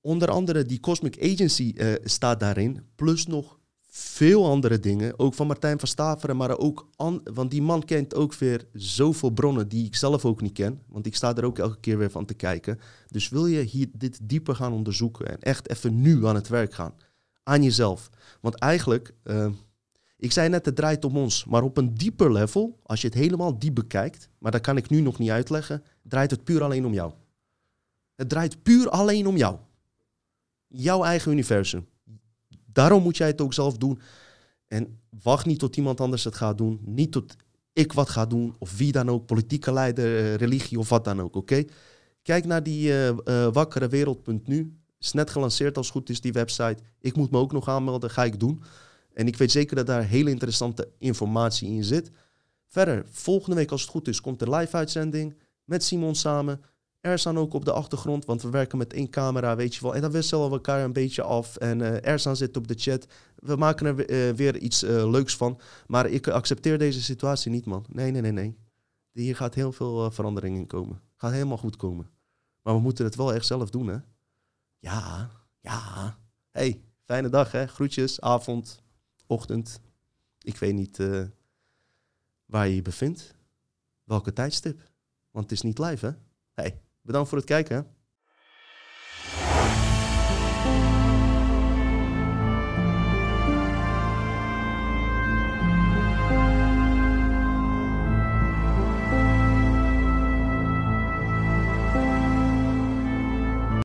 Onder andere die Cosmic Agency uh, staat daarin, plus nog veel andere dingen. Ook van Martijn van Staveren, maar ook... want die man kent ook weer zoveel bronnen die ik zelf ook niet ken. Want ik sta er ook elke keer weer van te kijken. Dus wil je hier dit dieper gaan onderzoeken... en echt even nu aan het werk gaan. Aan jezelf. Want eigenlijk... Uh, Ik zei net, het draait om ons. Maar op een dieper level, als je het helemaal diep bekijkt, maar dat kan ik nu nog niet uitleggen, draait het puur alleen om jou. Het draait puur alleen om jou. Jouw eigen universum. Daarom moet jij het ook zelf doen. En wacht niet tot iemand anders het gaat doen. Niet tot ik wat ga doen. Of wie dan ook. Politieke leider, eh, religie of wat dan ook. Oké? Kijk naar die uh, uh, wakkerewereld.nu. Is net gelanceerd als het goed is, die website. Ik moet me ook nog aanmelden. Ga ik doen. En ik weet zeker dat daar hele interessante informatie in zit. Verder, volgende week als het goed is, komt de live uitzending met Simon samen. Er staan ook op de achtergrond, want we werken met één camera, weet je wel. En dan wisselen we elkaar een beetje af. En uh, Erzan zit op de chat. We maken er uh, weer iets uh, leuks van. Maar ik accepteer deze situatie niet, man. Nee, nee, nee, nee. Hier gaat heel veel verandering in komen. Gaat helemaal goed komen. Maar we moeten het wel echt zelf doen, hè? Ja, ja. hey, fijne dag, hè? Groetjes, avond, ochtend. Ik weet niet waar je je bevindt. Welke tijdstip. Want het is niet live, hè? Hey. Bedankt voor het kijken.